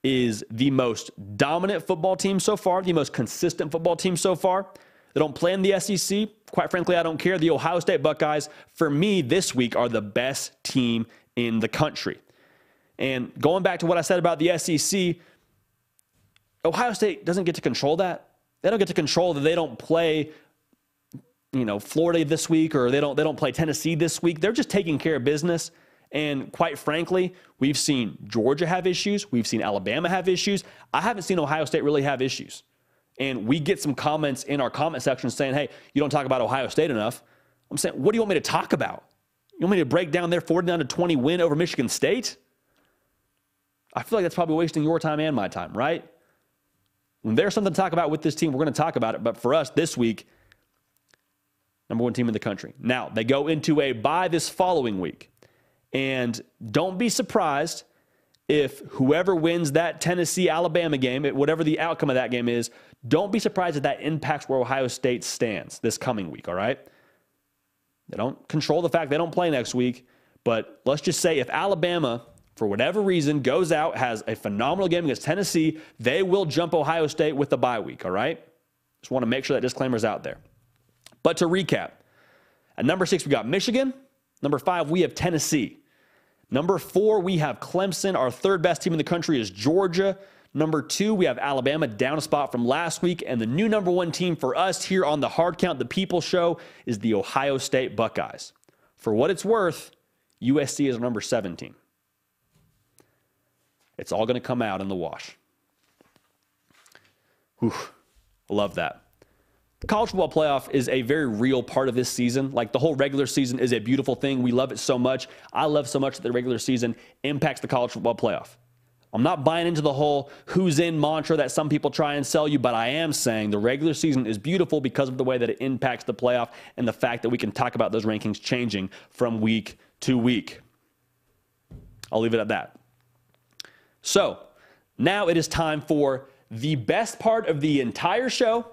is the most dominant football team so far, the most consistent football team so far. They don't play in the SEC. Quite frankly, I don't care. The Ohio State Buckeyes, for me, this week are the best team in the country. And going back to what I said about the SEC, Ohio State doesn't get to control that. They don't get to control that they don't play, you know, Florida this week or they don't they don't play Tennessee this week. They're just taking care of business. And quite frankly, we've seen Georgia have issues. We've seen Alabama have issues. I haven't seen Ohio State really have issues. And we get some comments in our comment section saying, hey, you don't talk about Ohio State enough. I'm saying, what do you want me to talk about? You want me to break down their 49 to 20 win over Michigan State? I feel like that's probably wasting your time and my time, right? When there's something to talk about with this team, we're going to talk about it. But for us this week, number one team in the country. Now, they go into a bye this following week. And don't be surprised if whoever wins that Tennessee Alabama game, whatever the outcome of that game is, don't be surprised if that impacts where Ohio State stands this coming week, all right? They don't control the fact they don't play next week, but let's just say if Alabama, for whatever reason, goes out, has a phenomenal game against Tennessee, they will jump Ohio State with the bye week, all right? Just want to make sure that disclaimer's out there. But to recap, at number six, we got Michigan. Number five, we have Tennessee. Number four, we have Clemson. Our third best team in the country is Georgia. Number two, we have Alabama down a spot from last week. And the new number one team for us here on the Hard Count, the People Show, is the Ohio State Buckeyes. For what it's worth, USC is number 17. It's all going to come out in the wash. Whew, love that. The college football playoff is a very real part of this season. Like the whole regular season is a beautiful thing. We love it so much. I love so much that the regular season impacts the college football playoff. I'm not buying into the whole who's in mantra that some people try and sell you, but I am saying the regular season is beautiful because of the way that it impacts the playoff and the fact that we can talk about those rankings changing from week to week. I'll leave it at that. So now it is time for the best part of the entire show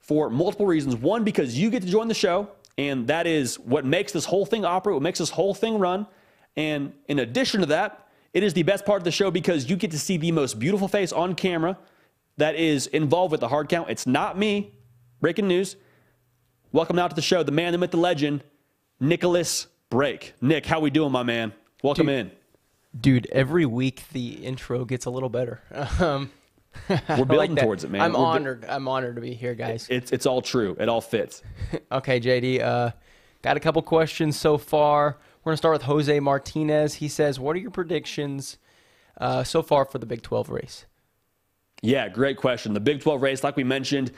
for multiple reasons. One, because you get to join the show, and that is what makes this whole thing operate, what makes this whole thing run. And in addition to that, it is the best part of the show because you get to see the most beautiful face on camera that is involved with the hard count. It's not me. Breaking news. Welcome now to the show, the man, the myth, the legend, Nicholas Brake. Nick, how we doing, my man? Welcome dude, in. Dude, every week the intro gets a little better. [laughs] Um, We're building like towards it, man. I'm We're honored. I'm honored to be here, guys. It's it's all true. It all fits. [laughs] okay, JD. Uh, got a couple questions so far. We're gonna start with Jose Martinez. He says, "What are your predictions uh, so far for the Big 12 race?" Yeah, great question. The Big 12 race, like we mentioned,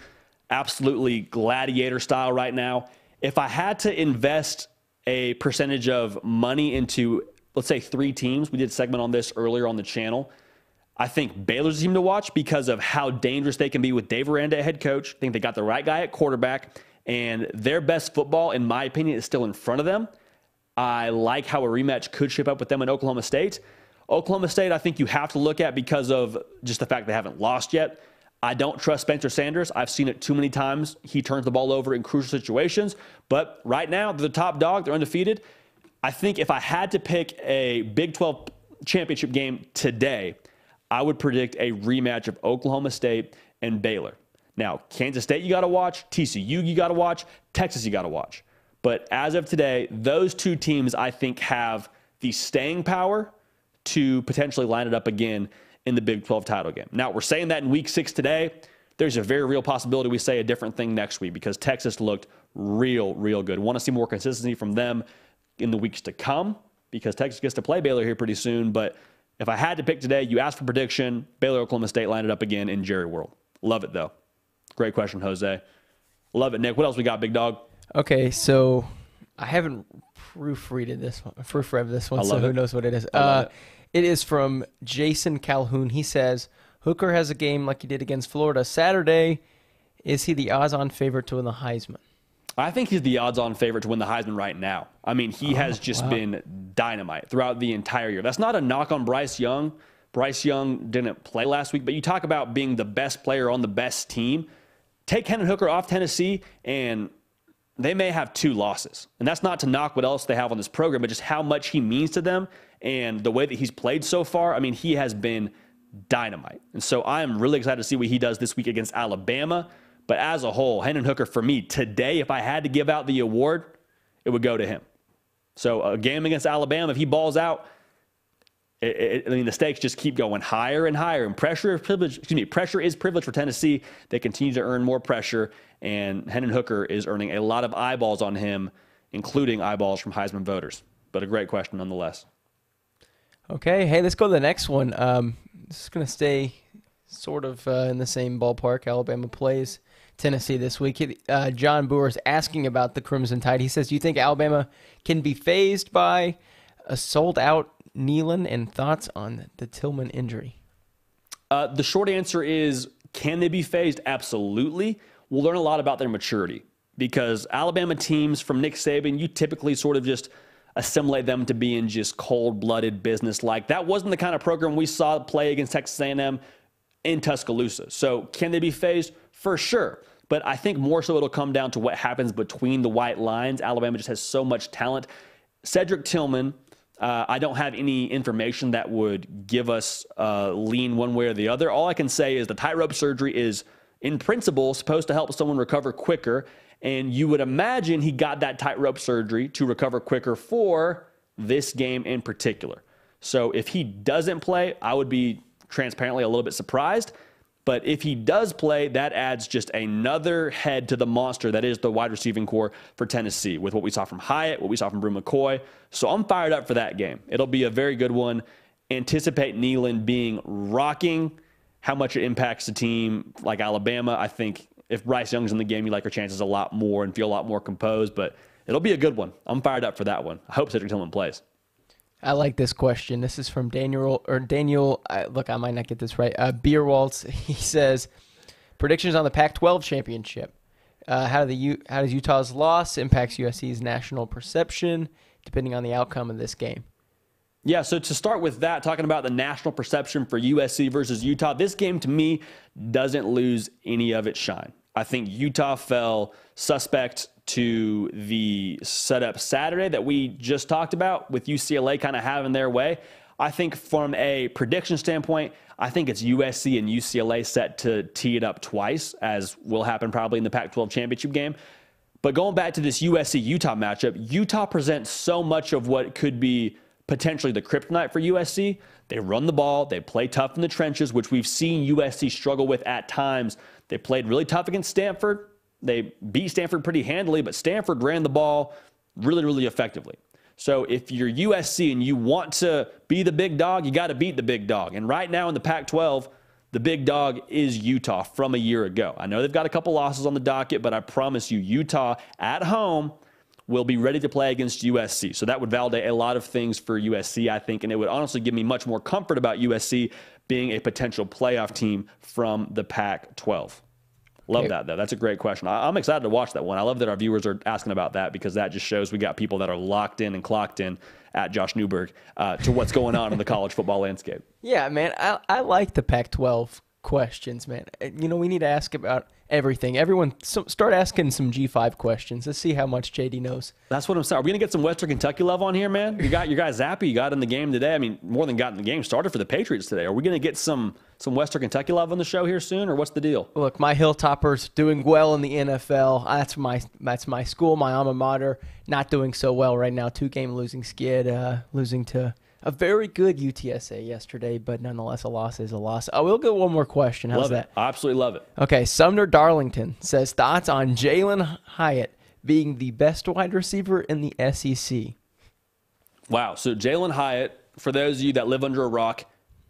absolutely gladiator style right now. If I had to invest a percentage of money into, let's say, three teams, we did a segment on this earlier on the channel. I think Baylor's a team to watch because of how dangerous they can be with Dave Aranda head coach. I think they got the right guy at quarterback, and their best football, in my opinion, is still in front of them. I like how a rematch could shape up with them in Oklahoma State. Oklahoma State, I think you have to look at because of just the fact they haven't lost yet. I don't trust Spencer Sanders. I've seen it too many times. He turns the ball over in crucial situations. But right now, they're the top dog. They're undefeated. I think if I had to pick a Big 12 championship game today, I would predict a rematch of Oklahoma State and Baylor. Now, Kansas State, you got to watch. TCU, you got to watch. Texas, you got to watch. But as of today, those two teams, I think, have the staying power to potentially line it up again in the Big 12 title game. Now, we're saying that in week six today. There's a very real possibility we say a different thing next week because Texas looked real, real good. Want to see more consistency from them in the weeks to come because Texas gets to play Baylor here pretty soon. But if I had to pick today, you asked for prediction. Baylor Oklahoma State lined it up again in Jerry World. Love it though. Great question, Jose. Love it, Nick. What else we got, big dog? Okay, so I haven't proofreaded this one, proofread this one, so love who knows what it is. Uh, it is from Jason Calhoun. He says Hooker has a game like he did against Florida Saturday. Is he the odds-on favorite to win the Heisman? I think he's the odds-on favorite to win the Heisman right now. I mean, he oh, has just been dynamite throughout the entire year. That's not a knock on Bryce Young. Bryce Young didn't play last week, but you talk about being the best player on the best team. Take Hendon Hooker off Tennessee, and they may have two losses. And that's not to knock what else they have on this program, but just how much he means to them and the way that he's played so far. I mean, he has been dynamite. And so I am really excited to see what he does this week against Alabama. But as a whole, Hendon Hooker, for me, today, if I had to give out the award, it would go to him. So a game against Alabama, if he balls out, it, it, I mean, the stakes just keep going higher and higher. And pressure is privilege. Excuse me, pressure is privilege for Tennessee. They continue to earn more pressure, and Hendon Hooker is earning a lot of eyeballs on him, including eyeballs from Heisman voters. But a great question nonetheless. Okay, hey, let's go to the next one. Um, this is to stay sort of uh, in the same ballpark. Alabama plays Tennessee this week. Uh, John Boer is asking about the Crimson Tide. He says, "Do you think Alabama can be fazed by a sold-out Neyland?" And thoughts on the Tillman injury? Uh, the short answer is can they be fazed? Absolutely. We'll learn a lot about their maturity because Alabama teams from Nick Saban, you typically sort of just assimilate them to being just cold-blooded business like that wasn't the kind of program we saw play against Texas A&M in Tuscaloosa. So can they be fazed? For sure. But I think more so it'll come down to what happens between the white lines. Alabama just has so much talent. Cedric Tillman, uh, I don't have any information that would give us uh, lean one way or the other. All I can say is the tightrope surgery is, in principle, supposed to help someone recover quicker. And you would imagine he got that tightrope surgery to recover quicker for this game in particular. So if he doesn't play, I would be transparently a little bit surprised. But if he does play, that adds just another head to the monster that is the wide receiving corps for Tennessee with what we saw from Hyatt, what we saw from Bru McCoy. So I'm fired up for that game. It'll be a very good one. Anticipate Neyland being rocking. How much it impacts the team like Alabama, I think if Bryce Young's in the game, you like your chances a lot more and feel a lot more composed. But it'll be a good one. I'm fired up for that one. I hope Cedric Tillman plays. I like this question. This is from Daniel or Daniel. Uh, look, I might not get this right. Uh, Beerwaltz. [laughs] He says predictions on the Pac-12 championship. Uh, how do the U- how does Utah's loss impacts USC's national perception, depending on the outcome of this game? Yeah, so to start with that, talking about the national perception for USC versus Utah, this game to me doesn't lose any of its shine. I think Utah fell suspect to the setup Saturday that we just talked about with UCLA kind of having their way. I think from a prediction standpoint, I think it's USC and UCLA set to tee it up twice, as will happen probably in the Pac 12 championship game. But going back to this USC Utah matchup, Utah presents so much of what could be potentially the kryptonite for USC. They run the ball, they play tough in the trenches, which we've seen USC struggle with at times. They played really tough against Stanford. They beat Stanford pretty handily, but Stanford ran the ball really, really effectively. So if you're USC and you want to be the big dog, you got to beat the big dog. And right now in the Pac 12, the big dog is Utah from a year ago. I know they've got a couple losses on the docket, but I promise you, Utah at home will be ready to play against USC. So that would validate a lot of things for USC, I think, and it would honestly give me much more comfort about USC being a potential playoff team from the Pac 12. Love that, though. That's a great question. I- I'm excited to watch that one. I love that our viewers are asking about that because that just shows we got people that are locked in and clocked in at Josh Newberg uh, to what's going on in the college football landscape. [laughs] Yeah, man, I I like the Pac-12 questions, man. Uh, You know, we need to ask about everything. Everyone, so, start asking some G5 questions. Let's see how much JD knows. That's what I'm saying. Are we gonna get some Western Kentucky love on here, man? You got your guy Zappe. You got in the game today. I mean, more than got in the game. Started for the Patriots today. Are we gonna get some some Western Kentucky love on the show here soon, or what's the deal? Look, my Hilltoppers doing well in the NFL. That's my that's my school, my alma mater. Not doing so well right now. Two game losing skid, uh, losing to a very good UTSA yesterday, but nonetheless, a loss is a loss. I will get one more question. How's love that? it. I absolutely love it. Okay, Sumner Darlington says thoughts on Jalin Hyatt being the best wide receiver in the SEC. Wow. So Jalin Hyatt, for those of you that live under a rock,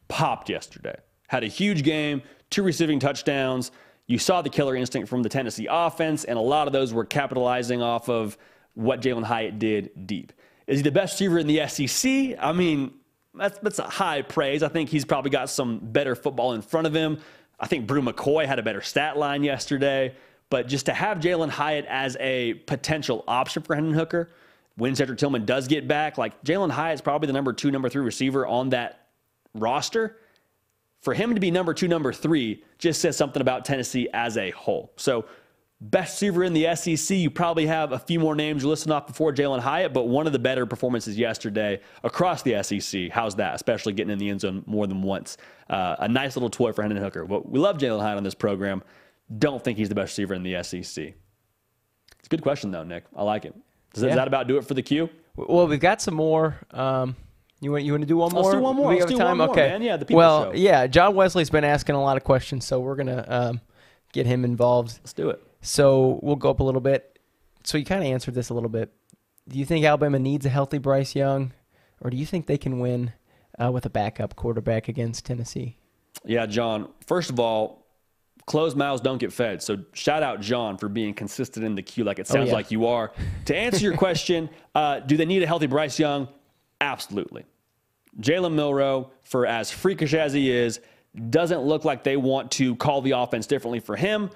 popped yesterday. Had a huge game, two receiving touchdowns. You saw the killer instinct from the Tennessee offense, and a lot of those were capitalizing off of what Jalin Hyatt did deep. Is he the best receiver in the SEC? I mean, that's, that's a high praise. I think he's probably got some better football in front of him. I think Bru McCoy had a better stat line yesterday. But just to have Jalin Hyatt as a potential option for Hendon Hooker, when Cedric Tillman does get back, like Jalin Hyatt's probably the number two, number three receiver on that roster. For him to be number two, number three just says something about Tennessee as a whole. So, best receiver in the SEC, you probably have a few more names you're listing off before Jalin Hyatt, but one of the better performances yesterday across the SEC. How's that? Especially getting in the end zone more than once. Uh, a nice little toy for Hendon Hooker. But we love Jalin Hyatt on this program. Don't think he's the best receiver in the SEC. It's a good question, though, Nick. I like it. Does, yeah. does that about do it for the queue? Well, we've got some more. Um, you want you want to do one more? Let's do one more. We Let's do time? one more, okay. man. Yeah, the people Well, show. yeah, John Wesley's been asking a lot of questions, so we're gonna um, get him involved. Let's do it. So we'll go up a little bit. So you kind of answered this a little bit. Do you think Alabama needs a healthy Bryce Young, or do you think they can win uh, with a backup quarterback against Tennessee? Yeah, John. First of all, closed mouths don't get fed. So shout out John for being consistent in the queue, like it sounds oh, yeah. like you are. To answer your [laughs] question, uh, do they need a healthy Bryce Young? Absolutely. Jalen Milroe, for as freakish as he is, doesn't look like they want to call the offense differently for him.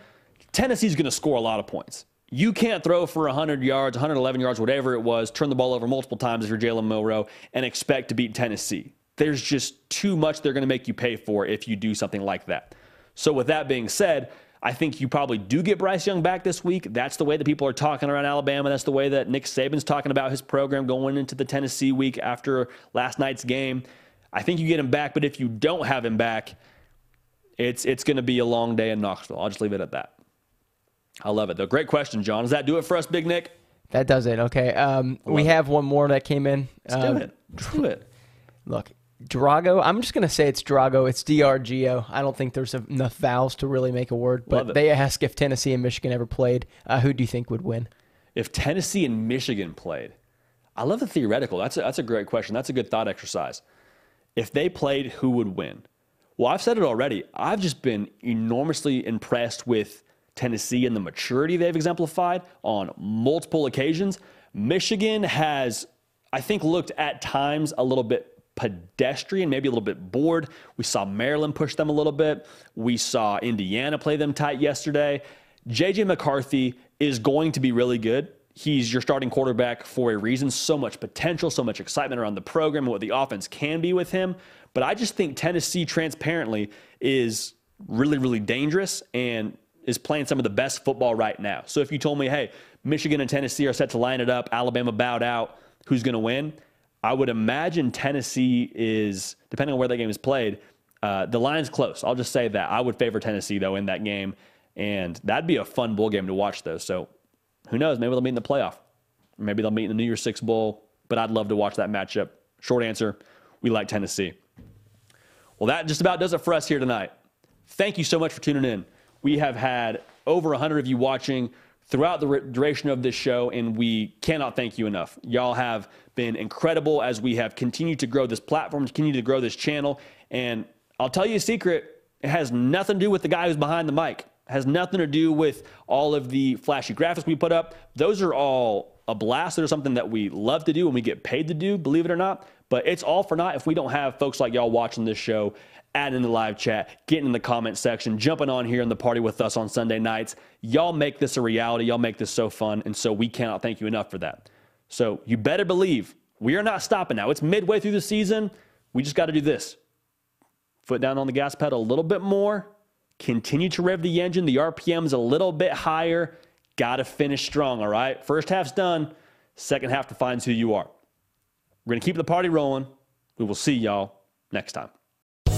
Tennessee's going to score a lot of points. You can't throw for 100 yards, 111 yards, whatever it was, turn the ball over multiple times if you're Jalen Milroe, and expect to beat Tennessee. There's just too much they're going to make you pay for if you do something like that. So, with that being said, I think you probably do get Bryce Young back this week. That's the way that people are talking around Alabama. That's the way that Nick Saban's talking about his program going into the Tennessee week after last night's game. I think you get him back, but if you don't have him back, it's it's going to be a long day in Knoxville. I'll just leave it at that. I love it though. Great question, John. Does that do it for us, Big Nick? That does it. Okay. Um, we have one more that came in. Let's um, do it. Let's do it. [laughs] Look, Drago. I'm just gonna say it's Drago. It's D R G O. I don't think there's enough vowels to really make a word. But they ask if Tennessee and Michigan ever played. Uh, who do you think would win? If Tennessee and Michigan played, I love the theoretical. That's a, that's a great question. That's a good thought exercise. If they played, who would win? Well, I've said it already. I've just been enormously impressed with Tennessee and the maturity they've exemplified on multiple occasions. Michigan has, I think, looked at times a little bit pedestrian, maybe a little bit bored. We saw Maryland push them a little bit. We saw Indiana play them tight yesterday. JJ McCarthy is going to be really good. He's your starting quarterback for a reason. So much potential, so much excitement around the program and what the offense can be with him. But I just think Tennessee, transparently, is really, really dangerous and is playing some of the best football right now. So if you told me, hey, Michigan and Tennessee are set to line it up, Alabama bowed out, who's going to win? I would imagine Tennessee is, depending on where that game is played, uh, the line's close. I'll just say that. I would favor Tennessee, though, in that game. And that'd be a fun bowl game to watch, though. So who knows? Maybe they'll meet in the playoff. Maybe they'll meet in the New Year's Six Bowl. But I'd love to watch that matchup. Short answer we like Tennessee. Well, that just about does it for us here tonight. Thank you so much for tuning in. We have had over 100 of you watching throughout the duration of this show, and we cannot thank you enough. Y'all have been incredible as we have continued to grow this platform, continue to grow this channel. And I'll tell you a secret it has nothing to do with the guy who's behind the mic, it has nothing to do with all of the flashy graphics we put up. Those are all a blast. They're something that we love to do and we get paid to do, believe it or not. But it's all for naught if we don't have folks like y'all watching this show adding in the live chat, getting in the comment section, jumping on here in the party with us on Sunday nights. Y'all make this a reality. Y'all make this so fun. And so we cannot thank you enough for that. So you better believe we are not stopping now. It's midway through the season. We just got to do this foot down on the gas pedal a little bit more, continue to rev the engine. The RPM is a little bit higher. Got to finish strong, all right? First half's done. Second half defines who you are. We're going to keep the party rolling. We will see y'all next time.